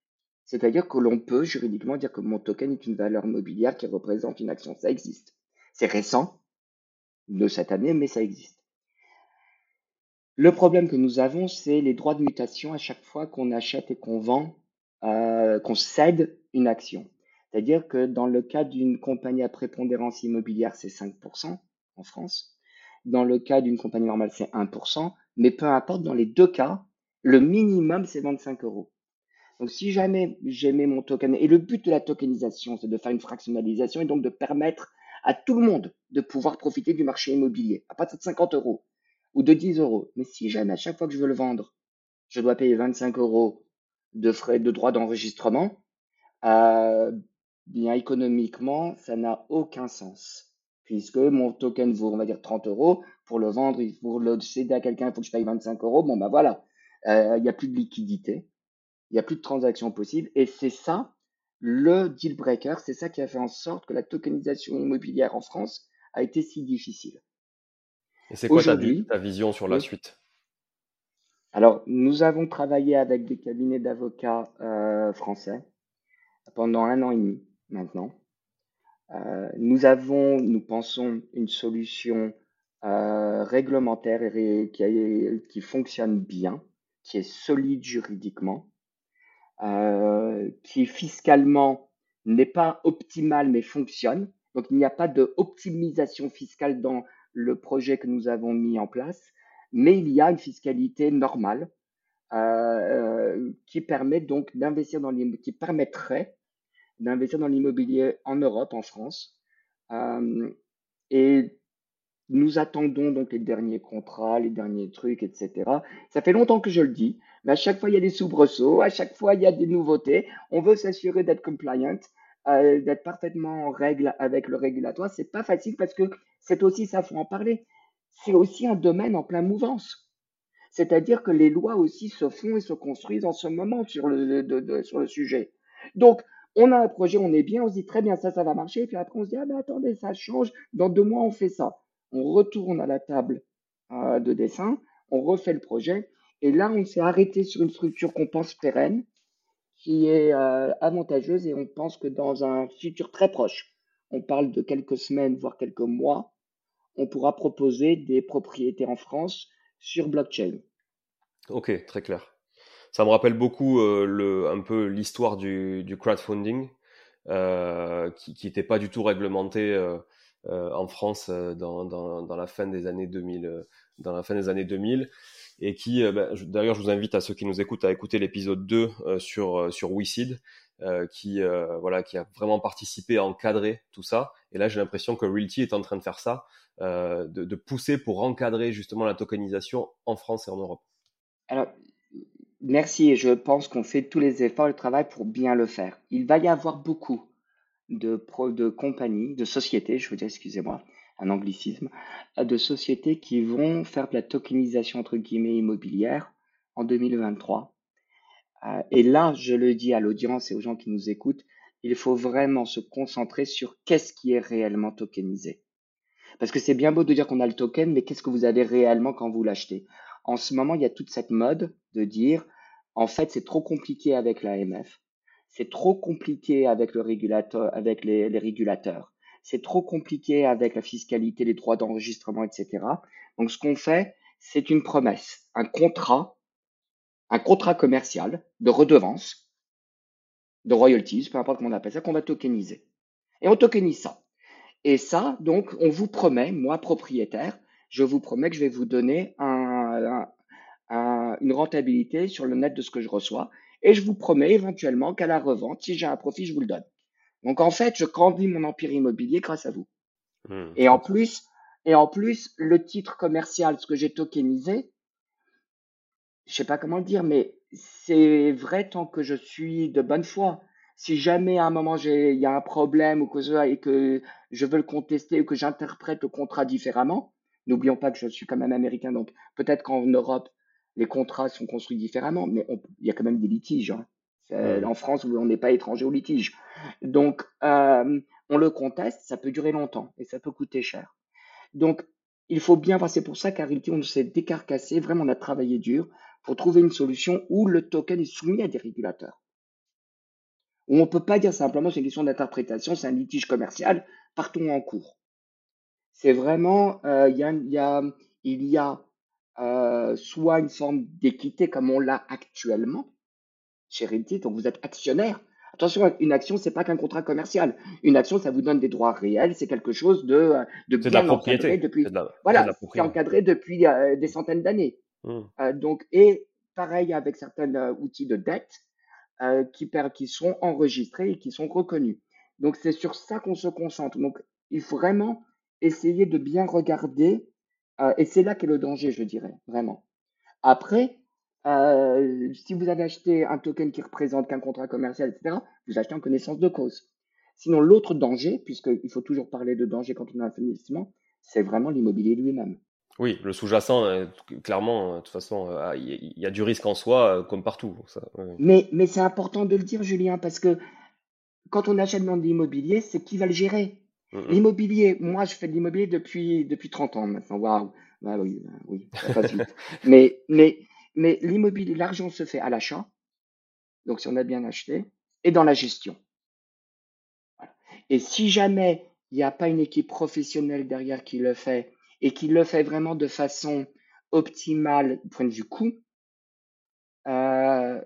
C'est-à-dire que l'on peut juridiquement dire que mon token est une valeur mobilière qui représente une action. Ça existe. C'est récent de cette année, mais ça existe. Le problème que nous avons, c'est les droits de mutation à chaque fois qu'on achète et qu'on vend, euh, qu'on cède une action. C'est-à-dire que dans le cas d'une compagnie à prépondérance immobilière, c'est 5% en France. Dans le cas d'une compagnie normale, c'est 1%. Mais peu importe, dans les deux cas, le minimum, c'est 25 euros. Donc, si jamais j'aimais mon token, et le but de la tokenisation, c'est de faire une fractionnalisation et donc de permettre à tout le monde de pouvoir profiter du marché immobilier à partir de 50 euros ou de 10 euros. Mais si jamais à chaque fois que je veux le vendre, je dois payer 25 euros de frais de droit d'enregistrement, euh, bien économiquement, ça n'a aucun sens. Puisque mon token vaut, on va dire, 30 euros. Pour le vendre, pour le céder à quelqu'un, il faut que je paye 25 euros. Bon, ben voilà. Euh, il n'y a plus de liquidité. Il n'y a plus de transactions possibles. Et c'est ça, le deal breaker. C'est ça qui a fait en sorte que la tokenisation immobilière en France a été si difficile. Et c'est quoi ta, ta, vision sur la suite? Alors, nous avons travaillé avec des cabinets d'avocats euh, français pendant un an et demi maintenant. Euh, nous avons, nous pensons, une solution euh, réglementaire et qui, qui, fonctionne bien, qui est solide juridiquement, qui fiscalement n'est pas optimale mais fonctionne. Donc il n'y a pas de optimisation fiscale dans le projet que nous avons mis en place, mais il y a une fiscalité normale euh, euh, qui permet donc d'investir dans permettrait d'investir dans l'immobilier en Europe, en France. Euh, et nous attendons donc les derniers contrats, les derniers trucs, etc. Ça fait longtemps que je le dis, mais à chaque fois il y a des soubresauts, à chaque fois il y a des nouveautés. On veut s'assurer d'être compliant, d'être parfaitement en règle avec le régulatoire. C'est pas facile parce que c'est aussi, ça faut en parler, c'est aussi un domaine en pleine mouvance. C'est-à-dire que les lois aussi se font et se construisent en ce moment sur le, sur le sujet. Donc, on a un projet, on est bien, on se dit très bien, ça, ça va marcher. Et puis après, on se dit, ah ben attendez, ça change. Dans deux mois, on fait ça. On retourne à la table euh, de dessin, on refait le projet. Et là, on s'est arrêté sur une structure qu'on pense pérenne, qui est euh, avantageuse et on pense que dans un futur très proche, on parle de quelques semaines, voire quelques mois, on pourra proposer des propriétés en France sur blockchain. Ok, très clair. Ça me rappelle beaucoup euh, un peu l'histoire du, crowdfunding, euh, qui n'était pas du tout réglementé euh, en France dans, dans, dans, la fin des années 2000, dans la fin des années 2000, et qui, ben, d'ailleurs, je vous invite à ceux qui nous écoutent à écouter l'épisode 2 sur sur WeSeed, qui voilà, qui a vraiment participé à encadrer tout ça. Et là, j'ai l'impression que Realty est en train de faire ça, de, de pousser pour encadrer justement la tokenisation en France et en Europe. Alors, Merci je pense qu'on fait tous les efforts et le travail pour bien le faire. Il va y avoir beaucoup de, de compagnies, de sociétés, je veux dire, excusez-moi, un anglicisme, de sociétés qui vont faire de la tokenisation entre guillemets immobilière en 2023. Euh, et là, je le dis à l'audience et aux gens qui nous écoutent, il faut vraiment se concentrer sur qu'est-ce qui est réellement tokenisé. Parce que c'est bien beau de dire qu'on a le token, mais qu'est-ce que vous avez réellement quand vous l'achetez? En ce moment, il y a toute cette mode de dire, en fait, c'est trop compliqué avec l'AMF, c'est trop compliqué avec le régulateur, avec les, régulateurs, c'est trop compliqué avec la fiscalité, les droits d'enregistrement, etc. Donc, ce qu'on fait, c'est une promesse, un contrat, un contrat commercial de redevance, de royalties, peu importe comment on appelle ça, qu'on va tokeniser. Et on tokenise ça. Et ça, donc, on vous promet, moi propriétaire, je vous promets que je vais vous donner un, une rentabilité sur le net de ce que je reçois. Et je vous promets éventuellement qu'à la revente, si j'ai un profit, je vous le donne. Donc en fait, je grandis mon empire immobilier grâce à vous. Mmh, et en plus, et en plus, le titre commercial, ce que j'ai tokenisé, je sais pas comment le dire, mais c'est vrai tant que je suis de bonne foi. Si jamais à un moment il y a un problème ou que et que je veux le contester ou que j'interprète le contrat différemment, n'oublions pas que je suis quand même américain, donc peut-être qu'en Europe les contrats sont construits différemment, mais il y a quand même des litiges. Hein. En France, on n'est pas étranger au litige. Donc, euh, on le conteste, ça peut durer longtemps et ça peut coûter cher. Donc, il faut bien voir, c'est pour ça Realty, on s'est décarcassé, vraiment, on a travaillé dur pour trouver une solution où le token est soumis à des régulateurs. On ne peut pas dire simplement c'est une question d'interprétation, c'est un litige commercial, partons en cours. C'est vraiment, euh, il y a, y a, il y a euh, soit une forme d'équité comme on l'a actuellement chez Realty, donc vous êtes actionnaire. Attention, une action, c'est pas qu'un contrat commercial. Une action, ça vous donne des droits réels, c'est quelque chose de, de bien encadré depuis, voilà, c'est encadré depuis euh, des centaines d'années. Mmh. Donc, et pareil avec certains outils de dette qui, sont enregistrés et qui sont reconnus. Donc, c'est sur ça qu'on se concentre. Donc, il faut vraiment essayer de bien regarder et c'est là qu'est le danger, je dirais, vraiment. Après, si vous avez acheté un token qui représente qu'un contrat commercial, etc., vous achetez en connaissance de cause. Sinon, l'autre danger, puisqu'il faut toujours parler de danger quand on a un investissement, c'est vraiment l'immobilier lui-même. Oui, le sous-jacent, euh, clairement, de toute façon, il y, a du risque en soi, comme partout. Mais, mais c'est important de le dire, Julien, parce que quand on achète dans l'immobilier, c'est qui va le gérer? Mm, mm. L'immobilier, moi, je fais de l'immobilier depuis, depuis 30 ans maintenant. Waouh. Bah oui, bah oui, mais l'immobilier, l'argent se fait à l'achat. Donc, si on a bien acheté, et dans la gestion. Et si jamais il n'y a pas une équipe professionnelle derrière qui le fait et qui le fait vraiment de façon optimale du point de vue coût, euh,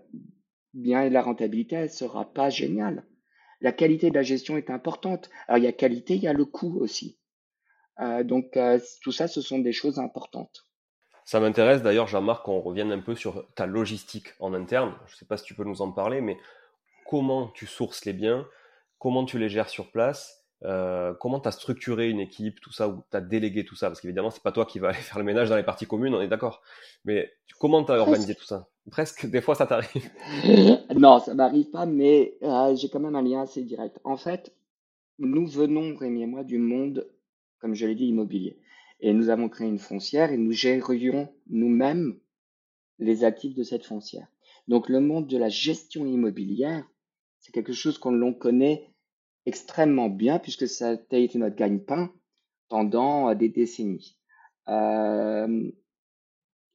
bien la rentabilité elle sera pas géniale la qualité de la gestion est importante. Alors il y a qualité, il y a le coût aussi. Euh, donc euh, tout ça, ce sont des choses importantes. Ça m'intéresse d'ailleurs, Jean-Marc, qu'on revienne un peu sur ta logistique en interne. Je ne sais pas si tu peux nous en parler, mais comment tu sources les biens, comment tu les gères sur place, euh, comment tu as structuré une équipe, tout ça, ou tu as délégué tout ça? Parce qu'évidemment, c'est pas toi qui vas aller faire le ménage dans les parties communes, on est d'accord. Mais comment tu as organisé tout ça? Presque, des fois, ça t'arrive. non, ça m'arrive pas, mais euh, j'ai quand même un lien assez direct. En fait, nous venons, Rémi et moi, du monde, comme je l'ai dit, immobilier. Et nous avons créé une foncière et nous gérions nous-mêmes les actifs de cette foncière. Donc, le monde de la gestion immobilière, c'est quelque chose qu'on l'on connaît extrêmement bien puisque ça a été notre gagne-pain pendant euh, des décennies. Euh,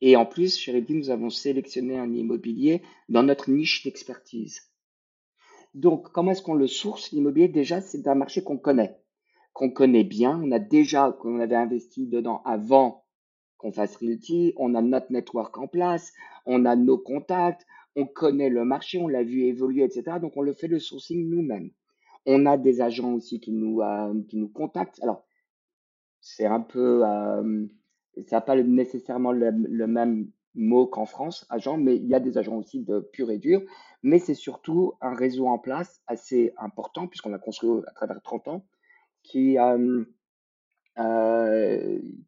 et en plus, chez Reddy, nous avons sélectionné un immobilier dans notre niche d'expertise. Donc, comment est-ce qu'on le source L'immobilier, déjà, c'est un marché qu'on connaît, qu'on connaît bien. On a déjà, qu'on avait investi dedans avant qu'on fasse Realty. On a notre network en place, on a nos contacts, on connaît le marché, on l'a vu évoluer, etc. Donc, on le fait le sourcing nous-mêmes. On a des agents aussi qui nous, euh, qui nous contactent. Alors, c'est un peu, euh, ça n'a pas nécessairement le, même mot qu'en France, agent, mais il y a des agents aussi de pur et dur. Mais c'est surtout un réseau en place assez important, puisqu'on l'a construit à travers 30 ans, qui, euh,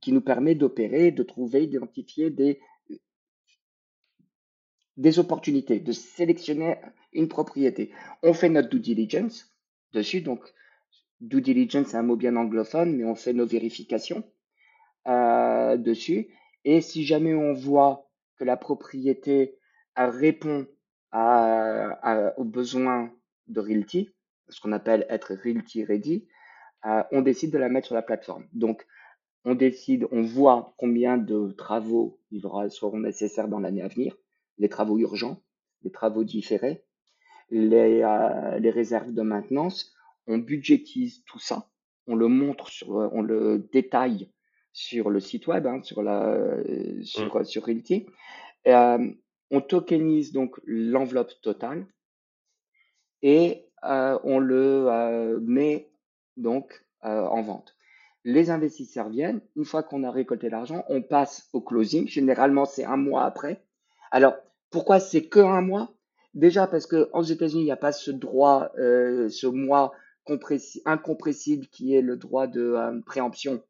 qui nous permet d'opérer, de trouver, d'identifier des, des opportunités, de sélectionner une propriété. On fait notre due diligence, dessus. Donc, due diligence, c'est un mot bien anglophone, mais on fait nos vérifications euh, dessus. Et si jamais on voit que la propriété répond à, aux besoins de Realty, ce qu'on appelle être Realty Ready, euh, on décide de la mettre sur la plateforme. Donc, on décide, on voit combien de travaux seront nécessaires dans l'année à venir, les travaux urgents, les travaux différés, les, euh, les réserves de maintenance, on budgétise tout ça, on le montre sur, euh, on le détaille sur le site web, hein, sur la, euh, sur, mmh. sur Realty. Euh, on tokenise donc l'enveloppe totale et on le met donc en vente. Les investisseurs viennent, une fois qu'on a récolté l'argent, on passe au closing. Généralement, c'est un mois après. Alors, pourquoi c'est que un mois? Déjà parce que aux États-Unis, il n'y a pas ce droit, euh, ce mois incompressible qui est le droit de euh, préemption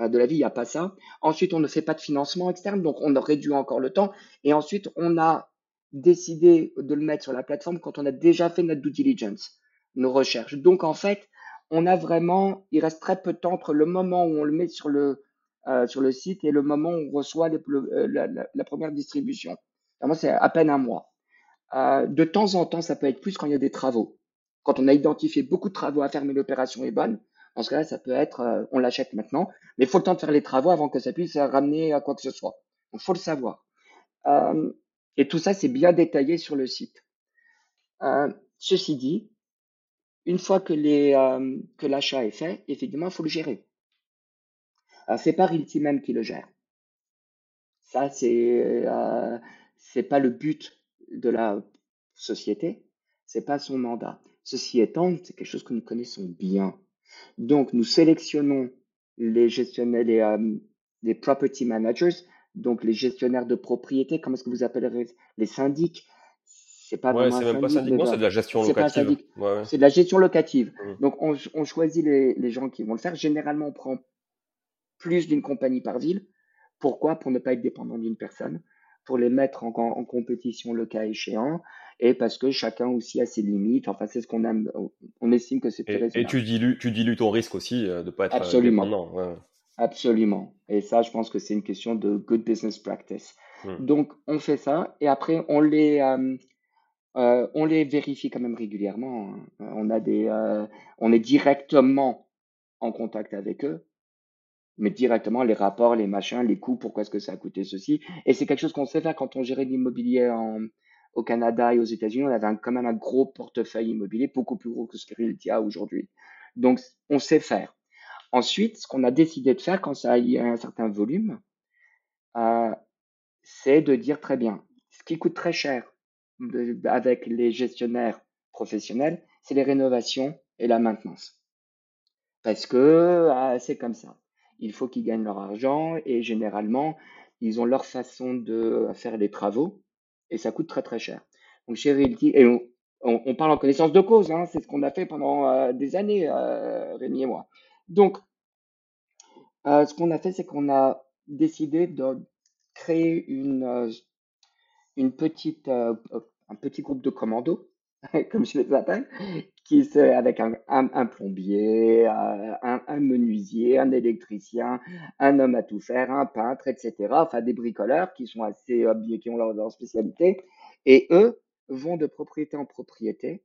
euh, de la vie. Il n'y a pas ça. Ensuite, on ne fait pas de financement externe, donc on réduit encore le temps. Et ensuite, on a décidé de le mettre sur la plateforme quand on a déjà fait notre due diligence, nos recherches. Donc, en fait, on a vraiment, il reste très peu de temps entre le moment où on le met sur le, sur le site et le moment où on reçoit la, la, première distribution. Vraiment, c'est à peine un mois. Euh, de temps en temps, ça peut être plus quand il y a des travaux. Quand on a identifié beaucoup de travaux à faire, mais l'opération est bonne, en ce cas-là, ça peut être, euh, on l'achète maintenant, mais il faut le temps de faire les travaux avant que ça puisse ramener à quoi que ce soit. Il faut le savoir. Euh, et tout ça, c'est bien détaillé sur le site. ceci dit, une fois que l'achat est fait, effectivement, il faut le gérer. c'est pas Realty même qui le gère. Ça, c'est c'est pas le but de la société, c'est pas son mandat. Ceci étant, c'est quelque chose que nous connaissons bien. Donc, nous sélectionnons les gestionnaires, les, euh, property managers, donc les gestionnaires de propriété, comment est-ce que vous appellerez les syndics? C'est pas ouais, c'est même pas syndic, c'est de la gestion locative. C'est de la gestion locative. Mmh. Donc, on, on choisit les, les, gens qui vont le faire. Généralement, on prend plus d'une compagnie par ville. Pourquoi? Pour ne pas être dépendant d'une personne pour les mettre en, compétition le cas échéant et parce que chacun aussi a ses limites. Enfin, c'est ce qu'on aime. On estime que c'est très Et, et tu dilues, tu dilues ton risque aussi euh, de ne pas être euh, Absolument. Absolument. Et ça, je pense que c'est une question de good business practice. Hmm. Donc, on fait ça et après, on les, euh, on les vérifie quand même régulièrement. Hein. On, a des, on est directement en contact avec eux mais directement les rapports, les machins, les coûts, pourquoi est-ce que ça a coûté ceci. Et c'est quelque chose qu'on sait faire quand on gérait l'immobilier au Canada et aux États-Unis. On avait quand même un gros portefeuille immobilier, beaucoup plus gros que ce que Realty a aujourd'hui. Donc, on sait faire. Ensuite, ce qu'on a décidé de faire quand ça a un certain volume, euh, c'est de dire très bien, ce qui coûte très cher avec les gestionnaires professionnels, c'est les rénovations et la maintenance. Parce que ah, c'est comme ça il faut qu'ils gagnent leur argent et généralement, ils ont leur façon de faire les travaux et ça coûte très très cher. Donc chez on, parle en connaissance de cause, hein, c'est ce qu'on a fait pendant euh, des années, euh, Rémi et moi. Donc, euh, ce qu'on a fait, c'est qu'on a décidé de créer une, une petite, un petit groupe de commandos comme je les appelle, qui avec un, plombier, euh, un, un, menuisier, un électricien, un homme à tout faire, un peintre, etc. Enfin, des bricoleurs qui sont assez habillés, qui ont leur, spécialité. Et eux vont de propriété en propriété,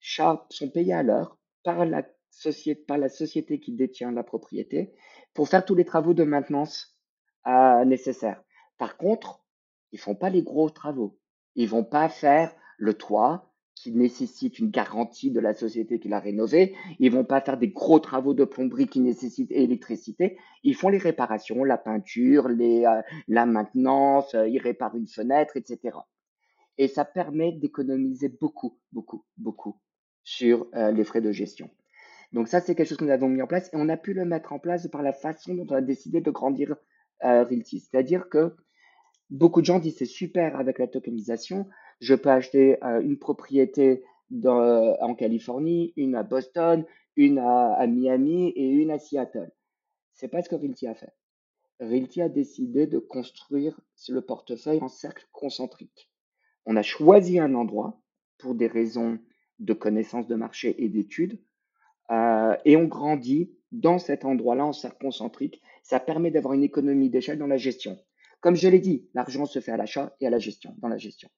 sont payés à l'heure par la société, par la société qui détient la propriété pour faire tous les travaux de maintenance euh, nécessaires. Par contre, ils font pas les gros travaux. Ils vont pas faire le toit, qui nécessitent une garantie de la société qui l'a rénové. Ils vont pas faire des gros travaux de plomberie qui nécessitent électricité. Ils font les réparations, la peinture, euh, la maintenance, euh, ils réparent une fenêtre, etc. Et ça permet d'économiser beaucoup, beaucoup, beaucoup sur euh, les frais de gestion. Donc ça, c'est quelque chose que nous avons mis en place et on a pu le mettre en place par la façon dont on a décidé de grandir Realty. C'est-à-dire que beaucoup de gens disent c'est super avec la tokenisation, je peux acheter euh, une propriété dans, en Californie, une à Boston, une à, Miami et une à Seattle. C'est pas ce que Realty a fait. Realty a décidé de construire le portefeuille en cercle concentrique. On a choisi un endroit pour des raisons de connaissance de marché et d'études, euh, et on grandit dans cet endroit-là en cercle concentrique. Ça permet d'avoir une économie d'échelle dans la gestion. Comme je l'ai dit, l'argent se fait à l'achat et à la gestion, dans la gestion.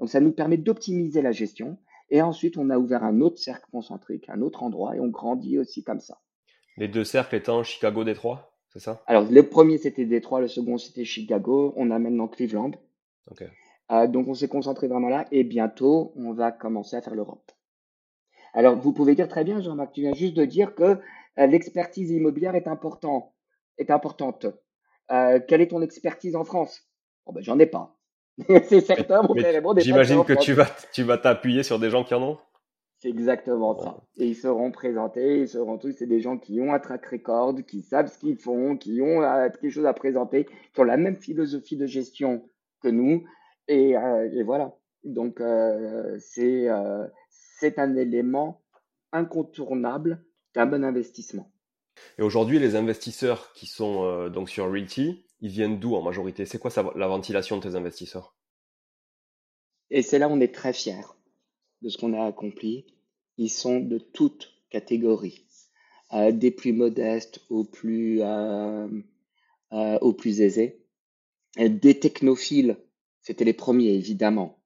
Donc ça nous permet d'optimiser la gestion. Et ensuite, on a ouvert un autre cercle concentrique, un autre endroit, et on grandit aussi comme ça. Les deux cercles étant Chicago-Détroit, c'est ça? Alors, le premier, c'était Détroit, le second, c'était Chicago. On a maintenant Cleveland. Euh, donc, on s'est concentré vraiment là, et bientôt, on va commencer à faire l'Europe. Alors, vous pouvez dire très bien, Jean-Marc, tu viens juste de dire que euh, l'expertise immobilière est, important, est importante. Euh, quelle est ton expertise en France? Oh ben, J'en ai pas. c'est certain, mon J'imagine que tu vas, tu vas t'appuyer sur des gens qui en ont? C'est exactement ça. Et ils seront présentés, ils seront tous, c'est des gens qui ont un track record, qui savent ce qu'ils font, qui ont euh, quelque chose à présenter, qui ont la même philosophie de gestion que nous. Et, euh, voilà. Donc, euh, c'est c'est un élément incontournable d'un bon investissement. Et aujourd'hui, les investisseurs qui sont donc sur Realty, ils viennent d'où en majorité? C'est quoi la ventilation de tes investisseurs? Et c'est là où on est très fiers de ce qu'on a accompli, ils sont de toutes catégories, euh, des plus modestes aux plus, euh, euh, aux plus aisés, des technophiles, c'était les premiers évidemment,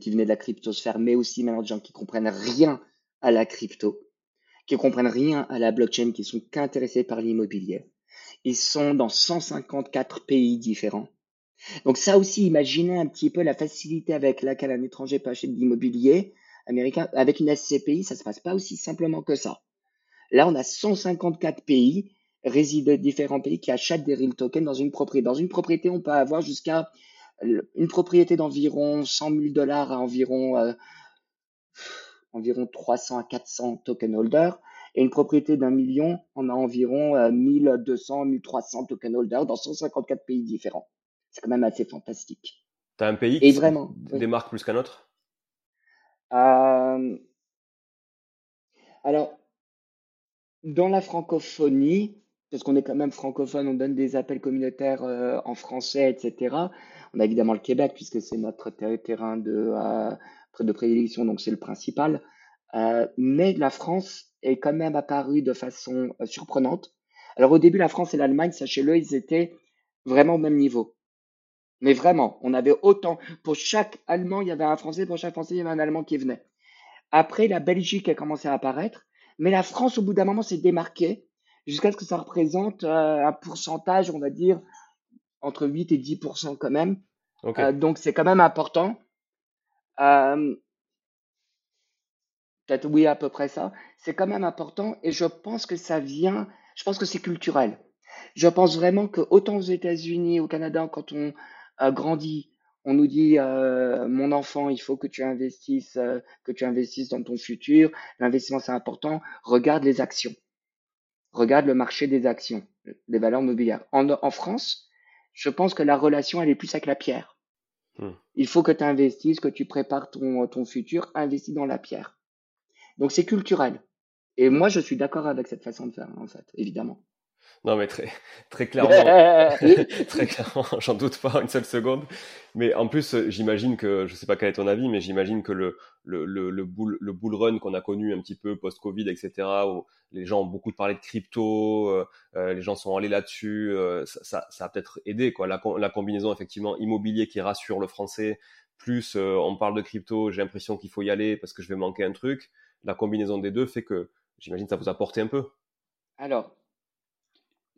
qui venaient de la cryptosphère, mais aussi maintenant des gens qui comprennent rien à la crypto, qui comprennent rien à la blockchain, qui sont qu'intéressés par l'immobilier. Ils sont dans 154 pays différents. Donc ça aussi, imaginez un petit peu la facilité avec laquelle un étranger peut acheter de l'immobilier américain. Avec une SCPI, ça se passe pas aussi simplement que ça. Là, on a 154 pays, résidents différents pays qui achètent des real tokens dans une propriété. Dans une propriété, on peut avoir jusqu'à une propriété d'environ 100 000 dollars à environ euh, environ 300 à 400 token holders. Et une propriété d'un million, on a environ 1200, euh, 1300 token holders dans 154 pays différents. C'est quand même assez fantastique. Tu as un pays qui vraiment, démarque plus qu'un autre? Euh, Alors, dans la francophonie, parce qu'on est quand même francophone, on donne des appels communautaires euh, en français, etc. On a évidemment le Québec, puisque c'est notre terrain de, euh, de prédilection, donc c'est le principal. mais la France est quand même apparue de façon surprenante. Alors au début, la France et l'Allemagne, sachez-le, ils étaient vraiment au même niveau. Mais vraiment, on avait autant. Pour chaque Allemand, il y avait un Français. Pour chaque Français, il y avait un Allemand qui venait. Après, la Belgique a commencé à apparaître. Mais la France, au bout d'un moment, s'est démarquée jusqu'à ce que ça représente euh, un pourcentage, on va dire, entre 8 et 10% quand même. Euh, donc, c'est quand même important. Euh, Peut-être oui, à peu près ça. C'est quand même important. Et je pense que ça vient, je pense que c'est culturel. Je pense vraiment que autant aux États-Unis, au Canada, quand on grandi. On nous dit, euh, mon enfant, il faut que tu investisses, euh, que tu investisses dans ton futur. L'investissement, c'est important. Regarde les actions. Regarde le marché des actions, des valeurs mobilières. En, France, je pense que la relation, elle est plus avec la pierre. Hmm. Il faut que tu investisses, que tu prépares ton, ton futur, investis dans la pierre. Donc, c'est culturel. Et moi, je suis d'accord avec cette façon de faire, en fait, évidemment. Non, mais très, très clairement, très clairement, j'en doute pas une seule seconde. Mais en plus, j'imagine que, je sais pas quel est ton avis, mais j'imagine que le, le, le, le, bull, le bull run qu'on a connu un petit peu post-Covid, etc., où les gens ont beaucoup parlé de crypto, euh, euh, les gens sont allés là-dessus, euh, ça, ça, a peut-être aidé, quoi. La, la combinaison, effectivement, immobilier qui rassure le français, plus on parle de crypto, j'ai l'impression qu'il faut y aller parce que je vais manquer un truc. La combinaison des deux fait que, j'imagine, ça vous a porté un peu. Alors,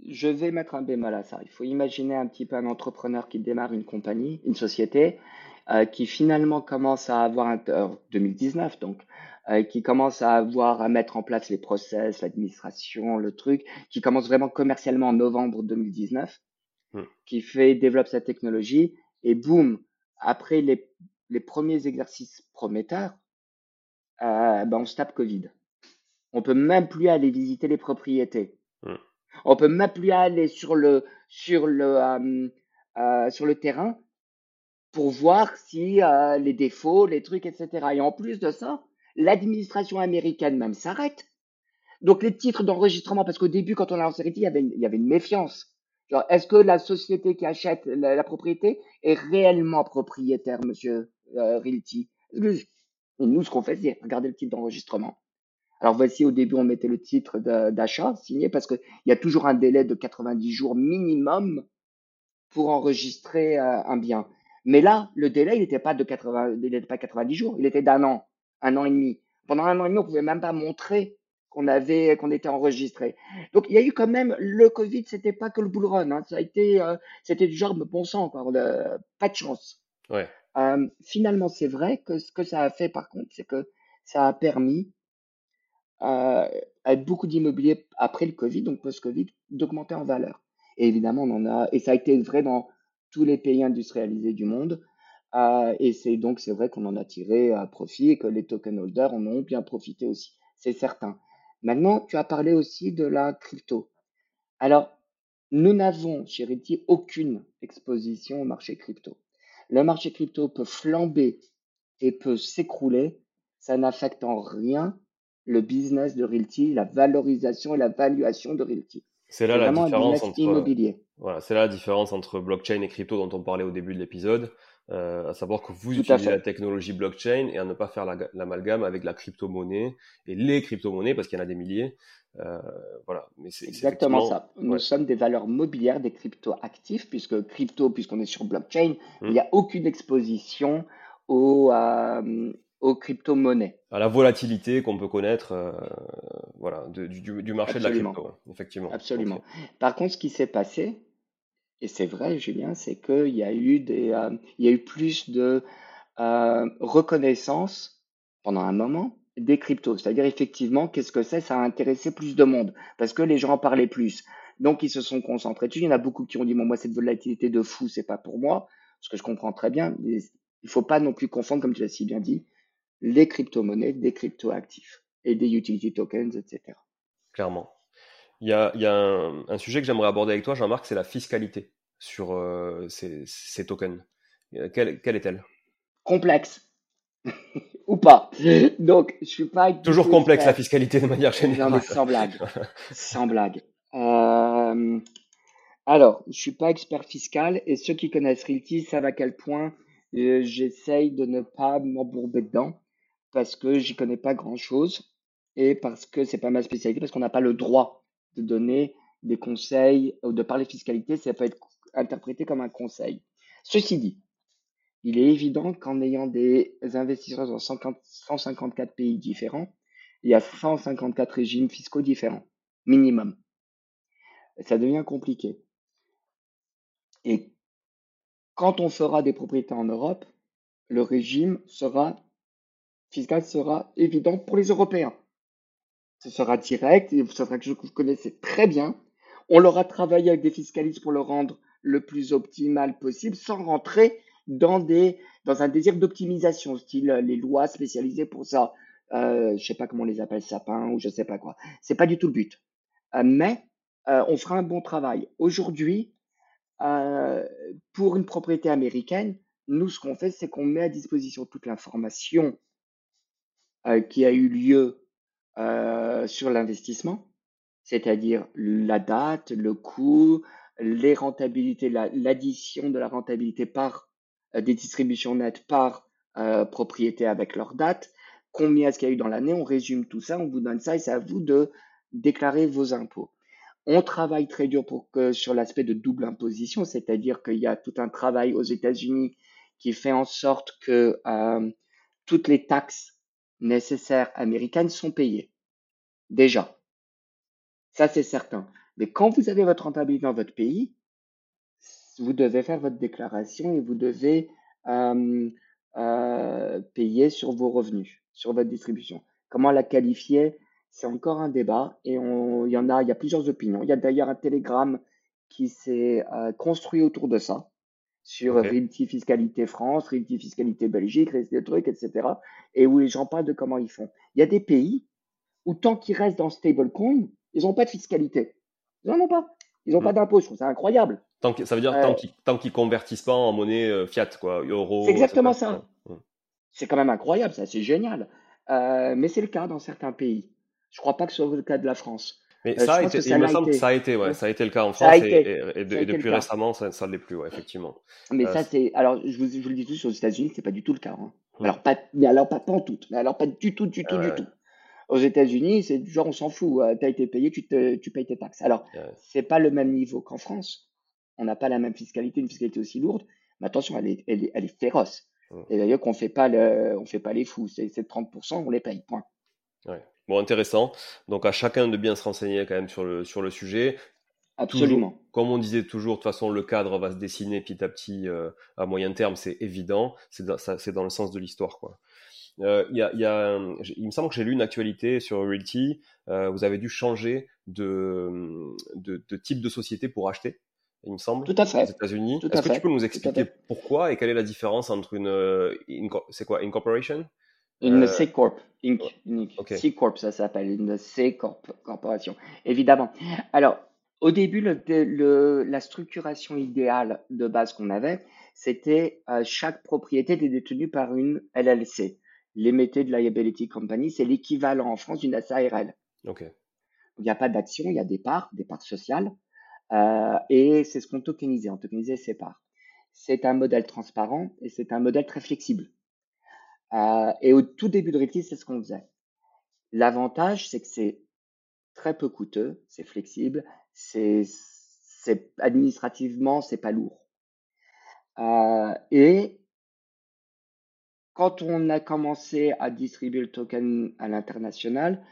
je vais mettre un bémol à ça. Il faut imaginer un petit peu un entrepreneur qui démarre une compagnie, une société, euh, qui finalement commence à avoir un 2019 donc, euh, qui commence à avoir à mettre en place les process, l'administration, le truc, qui commence vraiment commercialement en novembre 2019, hmm. qui fait développe sa technologie et boum, après les, les premiers exercices prometteurs, euh, ben on se tape Covid. On peut même plus aller visiter les propriétés. Hmm. On peut même plus aller sur le, sur le, euh, euh, sur le terrain pour voir si les défauts, les trucs, etc. Et en plus de ça, l'administration américaine même s'arrête. Donc les titres d'enregistrement, parce qu'au début, quand on a lancé il y avait une, il y avait une méfiance. Genre, est-ce que la société qui achète la, propriété est réellement propriétaire, monsieur euh, Realty Et nous, ce qu'on fait, c'est regarder le titre d'enregistrement. Alors voici, au début, on mettait le titre d'achat signé parce qu'il y a toujours un délai de 90 jours minimum pour enregistrer euh, un bien. Mais là, le délai, il n'était pas de 80, il n'était pas 90 jours, il était d'un an, un an et demi. Pendant un an et demi, on pouvait même pas montrer qu'on avait, qu'on était enregistré. Donc il y a eu quand même le Covid, c'était pas que le bull run, hein. ça a été, euh, c'était du genre bon sang, quoi, pas de chance. Ouais. Euh, finalement, c'est vrai que ce que ça a fait, par contre, c'est que ça a permis à, être beaucoup d'immobilier après le Covid, donc post-Covid, d'augmenter en valeur. Et évidemment, on en a, et ça a été vrai dans tous les pays industrialisés du monde. Euh, et c'est donc c'est vrai qu'on en a tiré à profit et que les token holders en ont bien profité aussi, c'est certain. Maintenant, tu as parlé aussi de la crypto. Alors, nous n'avons chez aucune exposition au marché crypto. Le marché crypto peut flamber et peut s'écrouler. Ça n'affecte en rien le business de Realty, la valorisation et la valuation de Realty. C'est là la différence entre immobilier. Voilà, c'est là la différence entre blockchain et crypto dont on parlait au début de l'épisode. Euh, à savoir que vous utilisez la technologie blockchain et à ne pas faire l'amalgame avec la crypto-monnaie et les crypto-monnaies parce qu'il y en a des milliers. Euh, voilà, mais c'est exactement ça. Nous sommes des valeurs mobilières, des crypto-actifs, puisque crypto, puisqu'on est sur blockchain, il n'y a aucune exposition aux, euh, aux crypto-monnaies. À la volatilité qu'on peut connaître euh, voilà, du, du, marché de la crypto, effectivement. Absolument. Par contre, ce qui s'est passé, et c'est vrai, Julien, c'est qu'il y a eu des, euh, il y a eu plus de euh, reconnaissance pendant un moment des cryptos. C'est-à-dire effectivement, qu'est-ce que c'est? Ça a intéressé plus de monde parce que les gens en parlaient plus. Donc ils se sont concentrés dessus. Il y en a beaucoup qui ont dit bon, moi cette volatilité de fou, c'est pas pour moi. Ce que je comprends très bien. Il faut pas non plus confondre, comme tu l'as si bien dit, les crypto-monnaies des crypto-actifs et des utility tokens, etc. Clairement. Il y a, il y a un, sujet que j'aimerais aborder avec toi, Jean-Marc, c'est la fiscalité sur euh, ces, ces, tokens. Euh, quelle, quelle est-elle? Complexe. Ou pas. Donc, je suis pas. Toujours complexe la fiscalité de manière générale. Non, mais sans blague. sans blague. Euh, alors, je suis pas expert fiscal et ceux qui connaissent Realty savent à quel point euh, j'essaye de ne pas m'embourber dedans parce que j'y connais pas grand chose et parce que c'est pas ma spécialité, parce qu'on n'a pas le droit de donner des conseils ou de parler fiscalité, ça peut être interprété comme un conseil. Ceci dit, il est évident qu'en ayant des investisseurs dans 154 pays différents, il y a 154 régimes fiscaux différents, minimum. Ça devient compliqué. Et quand on fera des propriétés en Europe, le régime sera fiscal sera évident pour les Européens. Ce sera direct, et ce sera quelque chose que vous connaissez très bien. On l'aura travaillé avec des fiscalistes pour le rendre le plus optimal possible sans rentrer dans, des, dans un désir d'optimisation, style les lois spécialisées pour ça. Euh, je sais pas comment on les appelle, sapin ou je sais pas quoi. C'est pas du tout le but. Euh, mais euh, on fera un bon travail. Aujourd'hui, euh, pour une propriété américaine, nous, ce qu'on fait, c'est qu'on met à disposition toute l'information euh, qui a eu lieu euh, sur l'investissement, c'est-à-dire la date, le coût, les rentabilités, l'addition de la rentabilité par euh, des distributions nettes par euh, propriété avec leur date, combien est-ce qu'il y a eu dans l'année, on résume tout ça, on vous donne ça et c'est à vous de déclarer vos impôts. On travaille très dur pour que sur l'aspect de double imposition, c'est-à-dire qu'il y a tout un travail aux États-Unis qui fait en sorte que toutes les taxes nécessaires américaines sont payées. Déjà. Ça, c'est certain. Mais quand vous avez votre rentabilité dans votre pays, vous devez faire votre déclaration et vous devez euh, euh, payer sur vos revenus, sur votre distribution. Comment la qualifier? C'est encore un débat et il y en a, il y a plusieurs opinions. Il y a d'ailleurs un télégramme qui s'est euh, construit autour de ça sur okay. Fiscalité France, Realty Fiscalité Belgique, des trucs, etc. Et où les gens parlent de comment ils font. Il y a des pays où tant qu'ils restent dans stablecoin, ils n'ont pas de fiscalité. Ils n'en ont pas. Ils n'ont pas hmm. d'impôt. Je trouve ça incroyable. Tant ça veut dire euh, tant qu'ils ne convertissent pas en monnaie euh, fiat, quoi, euro. C'est exactement ça. C'est quand même incroyable, ça, c'est génial. Euh, mais c'est le cas dans certains pays. Je ne crois pas que ce soit le cas de la France. Mais ça, a été, il me semble que ça a été, ouais, ça a été le cas en France et, depuis récemment, ça, ne l'est plus, ouais, effectivement. Mais ça, c'est, alors, je vous, je vous, le dis tout, aux États-Unis, c'est pas du tout le cas. Hein. Hmm. Alors pas, mais alors pas, pas en tout, mais alors pas du tout, du tout, du tout. Aux États-Unis, c'est du genre on s'en fout. Euh, tu as été payé, tu, te, tu payes tes taxes. Alors, c'est pas le même niveau qu'en France. On n'a pas la même fiscalité, une fiscalité aussi lourde. Mais attention, elle est, elle est, elle est féroce. Et d'ailleurs, qu'on on fait pas les fous. C'est 30%, on les paye. Point. Ouais. Bon, intéressant. Donc, à chacun de bien se renseigner quand même sur le, sur le sujet. Absolument. comme on disait toujours, de toute façon, le cadre va se dessiner petit à petit euh, à moyen terme, c'est évident. C'est dans, dans le sens de l'histoire, quoi. Euh, y a, y a, il me semble que j'ai lu une actualité sur Realty. Euh, vous avez dû changer de, de, de, type de société pour acheter. il me semble, Tout à aux fait. États-Unis. Est-ce que tu peux nous expliquer pourquoi et quelle est la différence entre une, c'est quoi, incorporation? Une Euh, C Corp, Inc. Inc. C Corp, ça s'appelle. Une C Corp, corporation. Évidemment. Alors, au début, le, le- la structuration idéale de base qu'on avait, c'était euh, chaque propriété était détenue par une LLC. Limited Liability Company, c'est l'équivalent en France d'une SARL. ok, Il n'y a pas d'action, il y a des parts, des parts sociales, euh, et c'est ce qu'on tokenisait. On tokenisait ces parts. C'est un modèle transparent et c'est un modèle très flexible. Euh, et au tout début de Ripti, c'est ce qu'on faisait. L'avantage, c'est que c'est très peu coûteux, c'est flexible, c'est, administrativement, c'est pas lourd. Euh, et quand on a commencé à distribuer le token à l'international,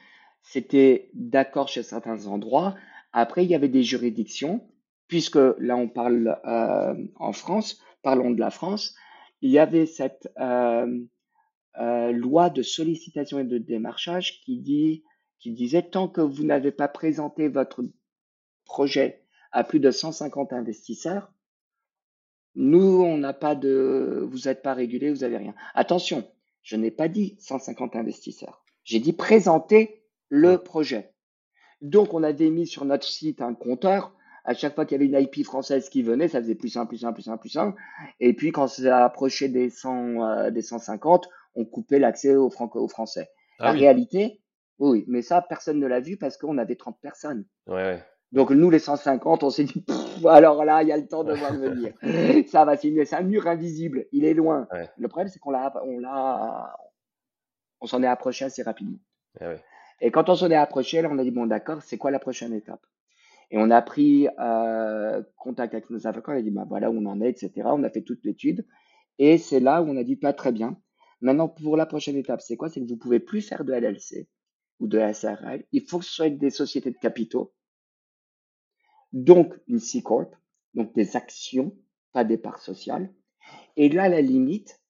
c'était d'accord chez certains endroits. Après, il y avait des juridictions, puisque là on parle euh, en France, parlons de la France, il y avait cette euh, loi de sollicitation et de démarchage qui dit, qui disait tant que vous n'avez pas présenté votre projet à plus de 150 investisseurs, nous, on n'a pas de, vous n'êtes pas régulé, vous avez rien. Attention, je n'ai pas dit 150 investisseurs. J'ai dit présenter le projet. Donc, on avait mis sur notre site un compteur. À chaque fois qu'il y avait une IP française qui venait, ça faisait plus un, plus un, plus un, plus un. Et puis, quand ça approchait des 100, euh, des 150, on coupait l'accès aux, franco aux Français. Ah La oui, réalité, oui, mais ça, personne ne l'a vu parce qu'on avait 30 personnes. ouais, ouais, Donc nous, les 150, on s'est dit, Pff, alors là, il y a le temps de voir venir. Ça va, c'est un mur invisible, il est loin. ouais, Le problème, c'est qu'on l'a, on l'a, on s'en est approché assez rapidement. ouais. Et quand on s'en est approché, là, on a dit, bon, d'accord, c'est quoi la prochaine étape? Et on a pris euh, contact avec nos avocats, on a dit, bah, voilà où on en est, etc. On a fait toute l'étude. Et c'est là où on a dit, pas très bien. Maintenant, pour la prochaine étape, c'est quoi? C'est que vous pouvez plus faire de LLC ou de SRL. Il faut que ce soit des sociétés de capitaux. Donc, une C Corp. Donc, des actions, pas des parts sociales. Et là, la limite,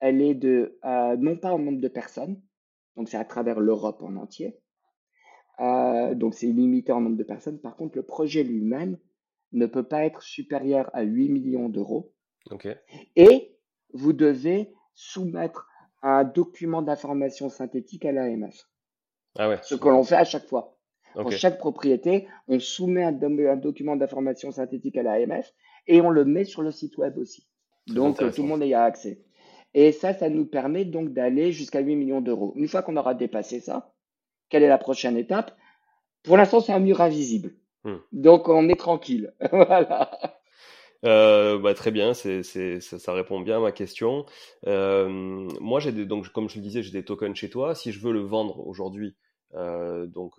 elle est de, euh, non pas en nombre de personnes. Donc, c'est à travers l'Europe en entier. Euh, donc, c'est limité en nombre de personnes. Par contre, le projet lui-même ne peut pas être supérieur à 8 millions d'euros. Et vous devez soumettre un document d'information synthétique à l'AMF. ah ouais, Ce que l'on fait à chaque fois. Pour chaque propriété, on soumet un, document d'information synthétique à l'AMF et on le met sur le site web aussi. Donc, euh, tout le monde y a accès. Et ça, ça nous permet donc d'aller jusqu'à 8 millions d'euros. Une fois qu'on aura dépassé ça, quelle est la prochaine étape? Pour l'instant, c'est un mur invisible. Hmm. Donc, on est tranquille. Voilà. Euh, bah, très bien, c'est, c'est, ça, ça répond bien à ma question. Euh, moi, j'ai des, donc, comme je le disais, j'ai des tokens chez toi. Si je veux le vendre aujourd'hui, euh, donc,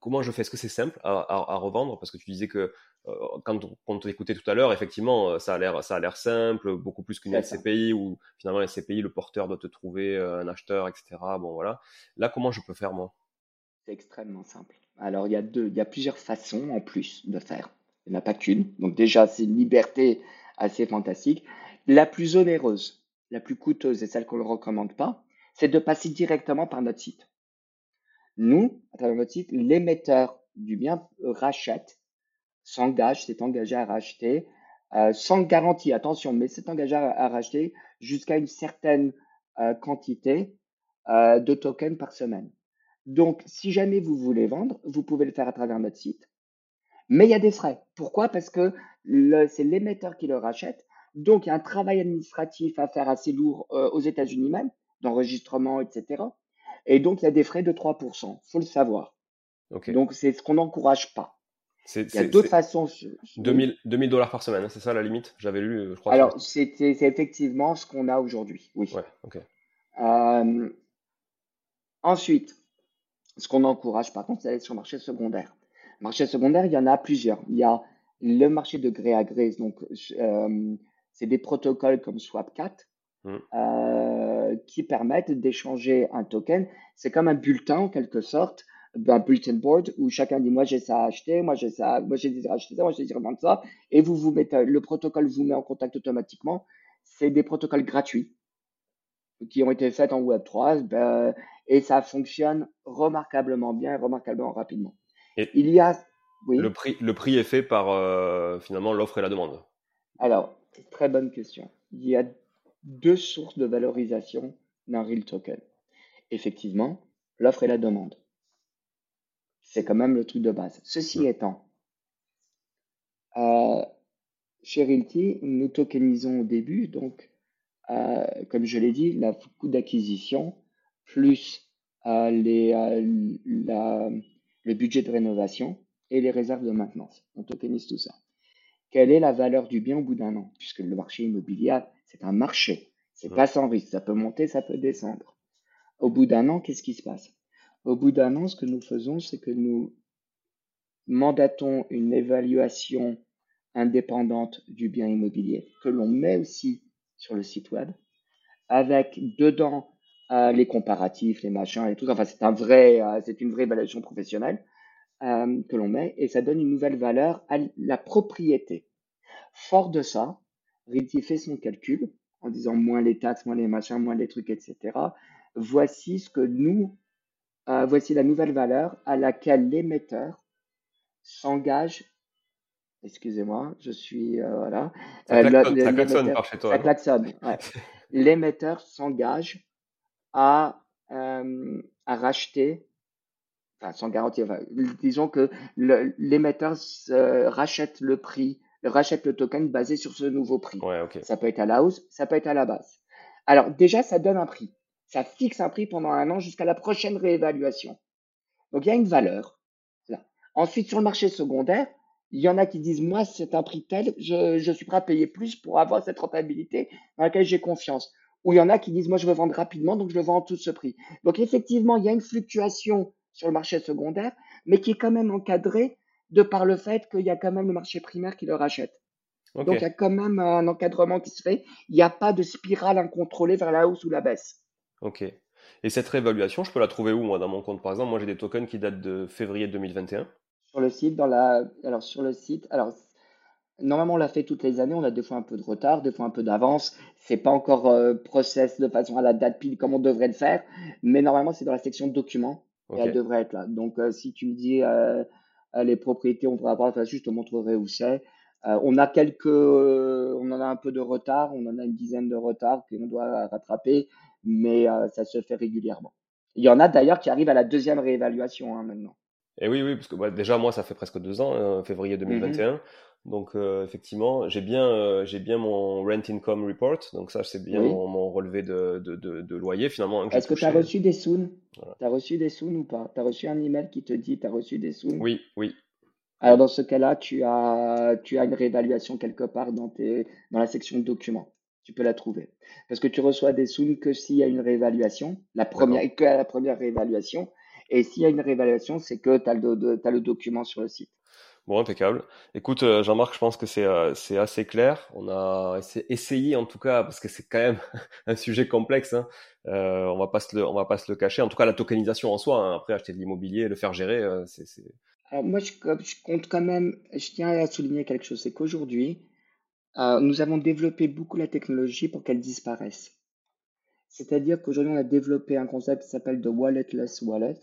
comment je fais? Est-ce que c'est simple à, à, à revendre? Parce que tu disais que quand on, t'écoutait tout à l'heure, effectivement, ça a l'air, ça a l'air simple, beaucoup plus qu'une C'est ça. SCPI où finalement la SCPI, le porteur doit te trouver un acheteur, etc. Bon, voilà. Là, comment je peux faire moi? C'est extrêmement simple. Alors, il y a deux, il y a plusieurs façons en plus de faire. Il n'y en a pas qu'une. Donc, déjà, c'est une liberté assez fantastique. La plus onéreuse, la plus coûteuse et celle qu'on ne recommande pas, c'est de passer directement par notre site. Nous, à travers notre site, l'émetteur du bien rachète, s'engage, s'est engagé à racheter, euh, sans garantie, attention, mais s'est engagé à, racheter jusqu'à une certaine euh, quantité euh, de tokens par semaine. Donc, si jamais vous voulez vendre, vous pouvez le faire à travers notre site. Mais il y a des frais. Pourquoi? Parce que le- c'est l'émetteur qui le rachète. Donc, il y a un travail administratif à faire assez lourd euh, aux États-Unis même, d'enregistrement, etc. Et donc, il y a des frais de 3%. faut le savoir. Donc, c'est ce qu'on n'encourage pas. C'est, Il y a d'autres façons. oui. 2000, 2000 dollars par semaine, hein, c'est ça la limite? J'avais lu, euh, je crois, Alors, c'est c'est effectivement ce qu'on a aujourd'hui. Oui. Ouais. Euh, ensuite, ce qu'on encourage par contre, c'est d'aller sur le marché secondaire. Marché secondaire, il y en a plusieurs. Il y a le marché de gré à gré, donc euh, c'est des protocoles comme Swapcat Hmm. euh, qui permettent d'échanger un token. C'est comme un bulletin en quelque sorte, un bulletin board où chacun dit moi j'ai ça à acheter, moi j'ai ça, moi j'ai désiré acheter ça, moi j'ai désiré vendre ça, et vous vous mettez, le protocole vous met en contact automatiquement. C'est des protocoles gratuits qui ont été faits en Web3 ben, et ça fonctionne remarquablement bien et remarquablement rapidement. Et, Il y a Oui. Le prix, le prix est fait par finalement l'offre et la demande. Alors, très bonne question. Il y a deux sources de valorisation d'un real token. Effectivement, l'offre et la demande. C'est quand même le truc de base. Ceci étant, euh, chez Realty, nous tokenisons au début, donc, euh, comme je l'ai dit, la coût d'acquisition plus euh, les, le budget de rénovation et les réserves de maintenance. On tokenise tout ça. Quelle est la valeur du bien au bout d'un an? Puisque le marché immobilier, c'est un marché. C'est pas sans risque. Ça peut monter, ça peut descendre. Au bout d'un an, qu'est-ce qui se passe? Au bout d'un an, ce que nous faisons, c'est que nous mandatons une évaluation indépendante du bien immobilier que l'on met aussi sur le site web avec dedans euh, les comparatifs, les machins et tout. Enfin, c'est un vrai, euh, c'est une vraie évaluation professionnelle euh, que l'on met et ça donne une nouvelle valeur à la propriété. Fort de ça, Realty fait son calcul en disant moins les taxes, moins les machins, moins les trucs, etc. Voici ce que nous, voici la nouvelle valeur à laquelle l'émetteur s'engage Excusez-moi, je suis euh, voilà. Ça klaxonne par chez toi. L'émetteur s'engage à euh, à racheter, enfin sans garantie. disons que l'émetteur rachète le prix, rachète le token basé sur ce nouveau prix. Ouais, Ça peut être à la hausse, ça peut être à la base. Alors déjà, ça donne un prix. Ça fixe un prix pendant un an jusqu'à la prochaine réévaluation. Donc il y a une valeur. Là. Ensuite, sur le marché secondaire, il y en a qui disent, moi, c'est un prix tel, je, je suis prêt à payer plus pour avoir cette rentabilité dans laquelle j'ai confiance. Ou il y en a qui disent, moi, je veux vendre rapidement, donc je le vends en tout ce prix. Donc, effectivement, il y a une fluctuation sur le marché secondaire, mais qui est quand même encadrée de par le fait qu'il y a quand même le marché primaire qui le rachète. Donc, il y a quand même un encadrement qui se fait. Il n'y a pas de spirale incontrôlée vers la hausse ou la baisse. Ok. Et cette réévaluation, je peux la trouver où, moi, dans mon compte? Par exemple, moi, j'ai des tokens qui datent de février 2021. Sur le site, dans la, alors sur le site, alors normalement on l'a fait toutes les années, on a des fois un peu de retard, des fois un peu d'avance. C'est pas encore euh, process de façon à la date pile comme on devrait le faire, mais normalement c'est dans la section documents et elle devrait être là. Donc euh, si tu me dis euh, les propriétés, on pourra voir, je te montrerai où c'est. on a quelques, on en a un peu de retard, on en a une dizaine de retards qu'on doit rattraper, mais ça se fait régulièrement. Il y en a d'ailleurs qui arrivent à la deuxième réévaluation hein, maintenant. Et oui, oui, parce que bah, déjà, moi, ça fait presque deux ans, hein, février 2021. Mhm. Donc, euh, effectivement, j'ai bien, euh, j'ai bien mon rent income report. Donc, ça, c'est bien mon, relevé de, de, de, loyer, finalement. Est-ce que tu as reçu des soons Tu as reçu des soons ou pas? Tu as reçu un email qui te dit tu as reçu des soons Oui, oui. Alors, dans ce cas-là, tu as, tu as une réévaluation quelque part dans, tes, dans la section documents. Tu peux la trouver. Parce que tu reçois des soons que s'il y a une réévaluation, la première, que à la première réévaluation. Et s'il y a une réévaluation, c'est que tu as, le document sur le site. Bon, impeccable. Écoute, euh, Jean-Marc, je pense que c'est euh, assez clair. On a essayé, en tout cas, parce que c'est quand même un sujet complexe. Hein. Euh, on va pas se le, on va pas se le cacher. En tout cas, la tokenisation en soi. Hein. Après, acheter de l'immobilier, le faire gérer, c'est. Alors moi, je, je, compte quand même. Je tiens à souligner quelque chose, c'est qu'aujourd'hui, nous avons développé beaucoup la technologie pour qu'elle disparaisse. C'est-à-dire qu'aujourd'hui, on a développé un concept qui s'appelle de walletless wallet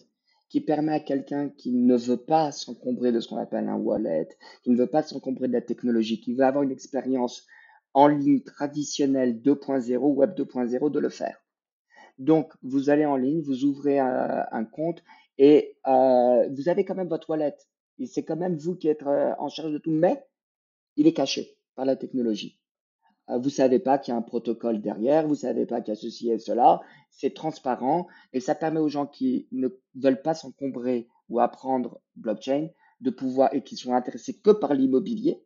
qui permet à quelqu'un qui ne veut pas s'encombrer de ce qu'on appelle un wallet, qui ne veut pas s'encombrer de la technologie, qui veut avoir une expérience en ligne traditionnelle 2.0, web 2.0, de le faire. Donc, vous allez en ligne, vous ouvrez un, compte et euh, vous avez quand même votre wallet. Et c'est quand même vous qui êtes euh, en charge de tout, mais il est caché par la technologie. Euh, vous savez pas qu'il y a un protocole derrière, vous savez pas qu'il y a ceci et cela, c'est transparent et ça permet aux gens qui ne veulent pas s'encombrer ou apprendre blockchain de pouvoir et qui sont intéressés que par l'immobilier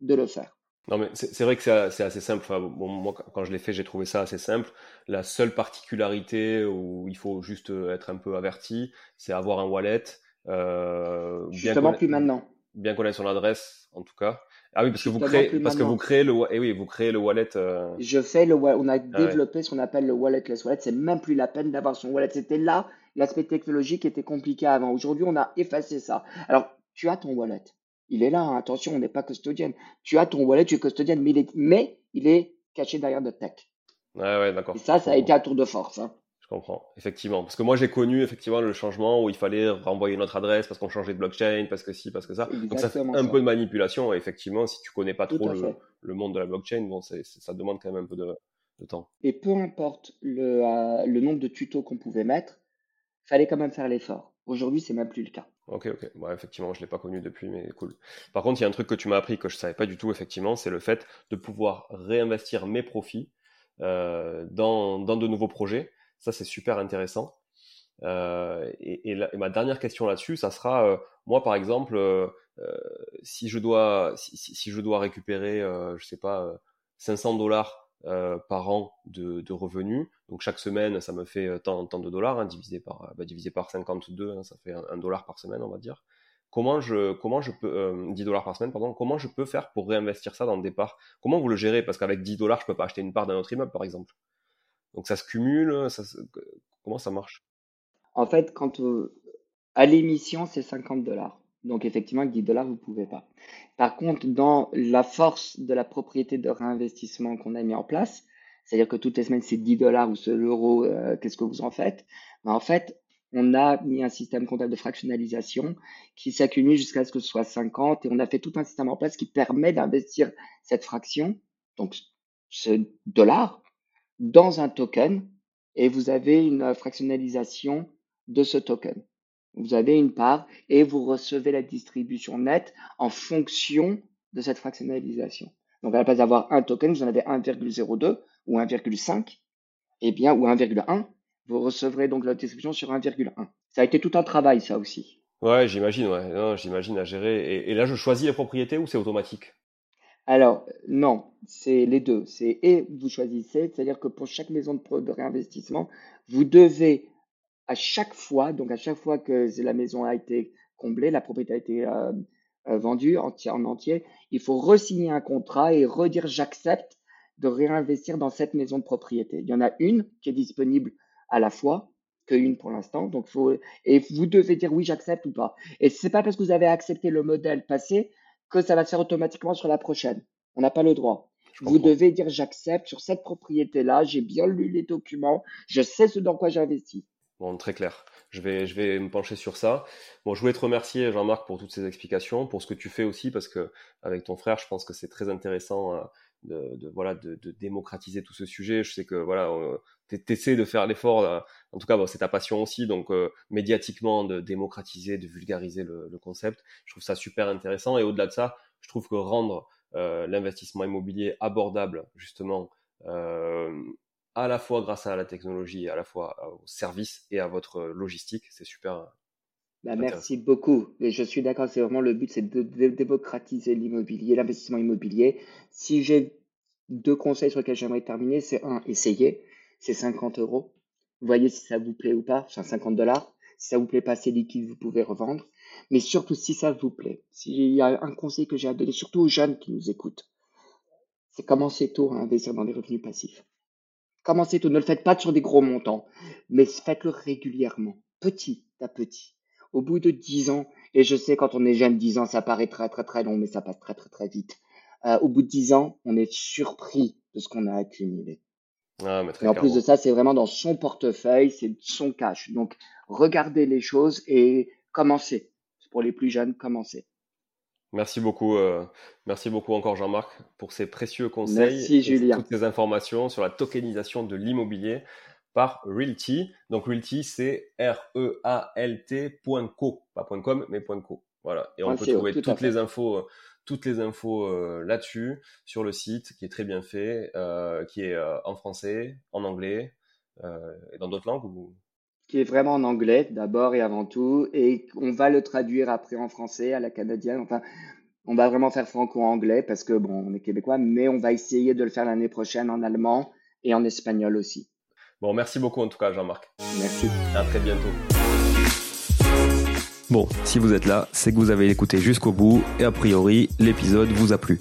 de le faire. Non, mais c'est vrai que c'est assez simple. bon, moi, quand je l'ai fait, j'ai trouvé ça assez simple. La seule particularité où il faut juste être un peu averti, c'est avoir un wallet. Euh, Justement, plus maintenant. Bien connaître son adresse, en tout cas. Ah oui, parce que vous créez, parce que vous créez le, et eh oui, vous créez le wallet. Euh. Je fais le, on a ah développé ce qu'on appelle le walletless wallet. C'est même plus la peine d'avoir son wallet. C'était là l'aspect technologique était compliqué avant. Aujourd'hui, on a effacé ça. Alors, tu as ton wallet. Il est là. Hein. Attention, on n'est pas custodienne. Tu as ton wallet, tu es custodienne, mais il est, mais il est caché derrière de tech. Ouais, ouais, d'accord. Et ça, ça a été un tour de force. Hein. Je comprends, effectivement. Parce que moi, j'ai connu effectivement le changement où il fallait renvoyer notre adresse parce qu'on changeait de blockchain, parce que si, parce que ça. Donc ça fait un peu de manipulation. Et effectivement, si tu connais pas trop le, monde de la blockchain, bon, ça demande quand même un peu de, temps. Et peu importe le, euh, le nombre de tutos qu'on pouvait mettre, fallait quand même faire l'effort. Aujourd'hui, c'est même plus le cas. Ok, ok. Bon, effectivement, je l'ai pas connu depuis, mais cool. Par contre, il y a un truc que tu m'as appris que je savais pas du tout, effectivement, c'est le fait de pouvoir réinvestir mes profits euh, dans, dans de nouveaux projets. Ça, c'est super intéressant. Euh, et, ma dernière question là-dessus, ça sera, euh, moi par exemple, euh, si je dois, je récupérer, je sais pas, 500 dollars par an de, revenus, donc chaque semaine, ça me fait tant, de dollars, hein, divisé par, bah, divisé par 52, hein, ça fait un, dollar par semaine, on va dire. Comment je, peux, 10 dollars par semaine, pardon, comment je peux faire pour réinvestir ça dans des parts? Comment vous le gérez? Parce qu'avec 10 dollars, je peux pas acheter une part d'un autre immeuble, par exemple. Donc ça se cumule Comment ça marche? En fait, quand euh, à l'émission, c'est 50 dollars. Donc effectivement, avec 10 dollars, vous ne pouvez pas. Par contre, dans la force de la propriété de réinvestissement qu'on a mis en place, c'est-à-dire que toutes les semaines, c'est 10 dollars ou c'est l'euro, euh, qu'est-ce que vous en faites? Ben, En fait, on a mis un système comptable de fractionnalisation qui s'accumule jusqu'à ce que ce soit 50 et on a fait tout un système en place qui permet d'investir cette fraction, donc ce dollar, dans un token et vous avez une fractionnalisation de ce token. Vous avez une part et vous recevez la distribution nette en fonction de cette fractionnalisation. Donc à la place d'avoir un token, vous en avez 1,02 ou 1,5, et bien, ou 1,1, vous recevrez donc la distribution sur 1,1. Ça a été tout un travail, ça aussi. Ouais, j'imagine, ouais. j'imagine à gérer. Et, et, là, je choisis la propriété ou c'est automatique? Alors, non, c'est les deux. C'est et vous choisissez, c'est-à-dire que pour chaque maison de, réinvestissement, vous devez à chaque fois, donc à chaque fois que la maison a été comblée, la propriété a été euh, euh, vendue en entier, il faut resigner un contrat et redire j'accepte de réinvestir dans cette maison de propriété. Il y en a une qui est disponible à la fois qu'une pour l'instant. Donc, faut, et vous devez dire oui, j'accepte ou pas. Et c'est pas parce que vous avez accepté le modèle passé que ça va se faire automatiquement sur la prochaine. On n'a pas le droit. Vous devez dire j'accepte sur cette propriété-là, j'ai bien lu les documents, je sais ce dans quoi j'investis. Bon, très clair. Je vais, je vais me pencher sur ça. Bon, je voulais te remercier, Jean-Marc, pour toutes ces explications, pour ce que tu fais aussi, parce que avec ton frère, je pense que c'est très intéressant euh, de, voilà, de, démocratiser tout ce sujet. Je sais que voilà, tu essaies de faire l'effort. Euh, en tout cas, c'est ta passion aussi, donc euh, médiatiquement de démocratiser, de vulgariser le, concept. Je trouve ça super intéressant. Et au-delà de ça, je trouve que rendre euh, l'investissement immobilier abordable, justement, à la fois grâce à la technologie, à la fois au service et à votre logistique, c'est super. Bah, merci beaucoup. Et je suis d'accord, c'est vraiment le but, c'est de, démocratiser l'immobilier, l'investissement immobilier. Si j'ai deux conseils sur lesquels j'aimerais terminer, c'est un, essayer, c'est 50 euros. Voyez si ça vous plaît ou pas, enfin 50 dollars. Si ça vous plaît pas, c'est liquide, vous pouvez revendre. Mais surtout, si ça vous plaît, s'il y a un conseil que j'ai à donner, surtout aux jeunes qui nous écoutent, c'est commencer tôt à investir dans des revenus passifs. Commencez tôt, ne le faites pas sur des gros montants, mais faites-le régulièrement, petit à petit au bout de 10 ans, et je sais quand on est jeune, 10 ans, ça paraît très très très long, mais ça passe très très très vite. Euh, au bout de 10 ans, on est surpris de ce qu'on a accumulé. Ah, et en plus de ça, c'est vraiment dans son portefeuille, c'est son cash. Donc, regardez les choses et commencez. Pour les plus jeunes, commencez. Merci beaucoup, euh, merci beaucoup encore Jean-Marc pour ces précieux conseils merci, Julien. toutes ces informations sur la tokenisation de l'immobilier par Realty. Donc Realty, c'est R-E-A-L-T.co, pas .com, mais .co. Voilà. Et on peut trouver toutes les infos, euh, toutes les infos euh, là-dessus sur le site, qui est très bien fait, euh, qui est en français, en anglais et dans d'autres langues ou... Qui est vraiment en anglais d'abord et avant tout, et on va le traduire après en français à la canadienne. Enfin, on va vraiment faire franco-anglais parce que bon, on est québécois, mais on va essayer de le faire l'année prochaine en allemand et en espagnol aussi. Bon, merci beaucoup en tout cas, Jean-Marc. Merci. À très bientôt. Bon, si vous êtes là, c'est que vous avez écouté jusqu'au bout et a priori, l'épisode vous a plu.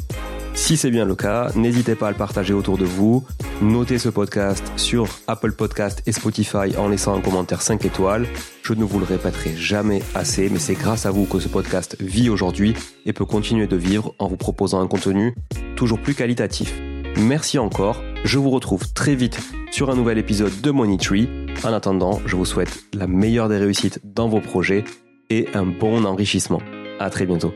Si c'est bien le cas, n'hésitez pas à le partager autour de vous. Notez ce podcast sur Apple Podcast et Spotify en laissant un commentaire 5 étoiles. Je ne vous le répéterai jamais assez, mais c'est grâce à vous que ce podcast vit aujourd'hui et peut continuer de vivre en vous proposant un contenu toujours plus qualitatif. Merci encore, je vous retrouve très vite sur un nouvel épisode de Money Tree En attendant, je vous souhaite la meilleure des réussites dans vos projets et un bon enrichissement. À très bientôt.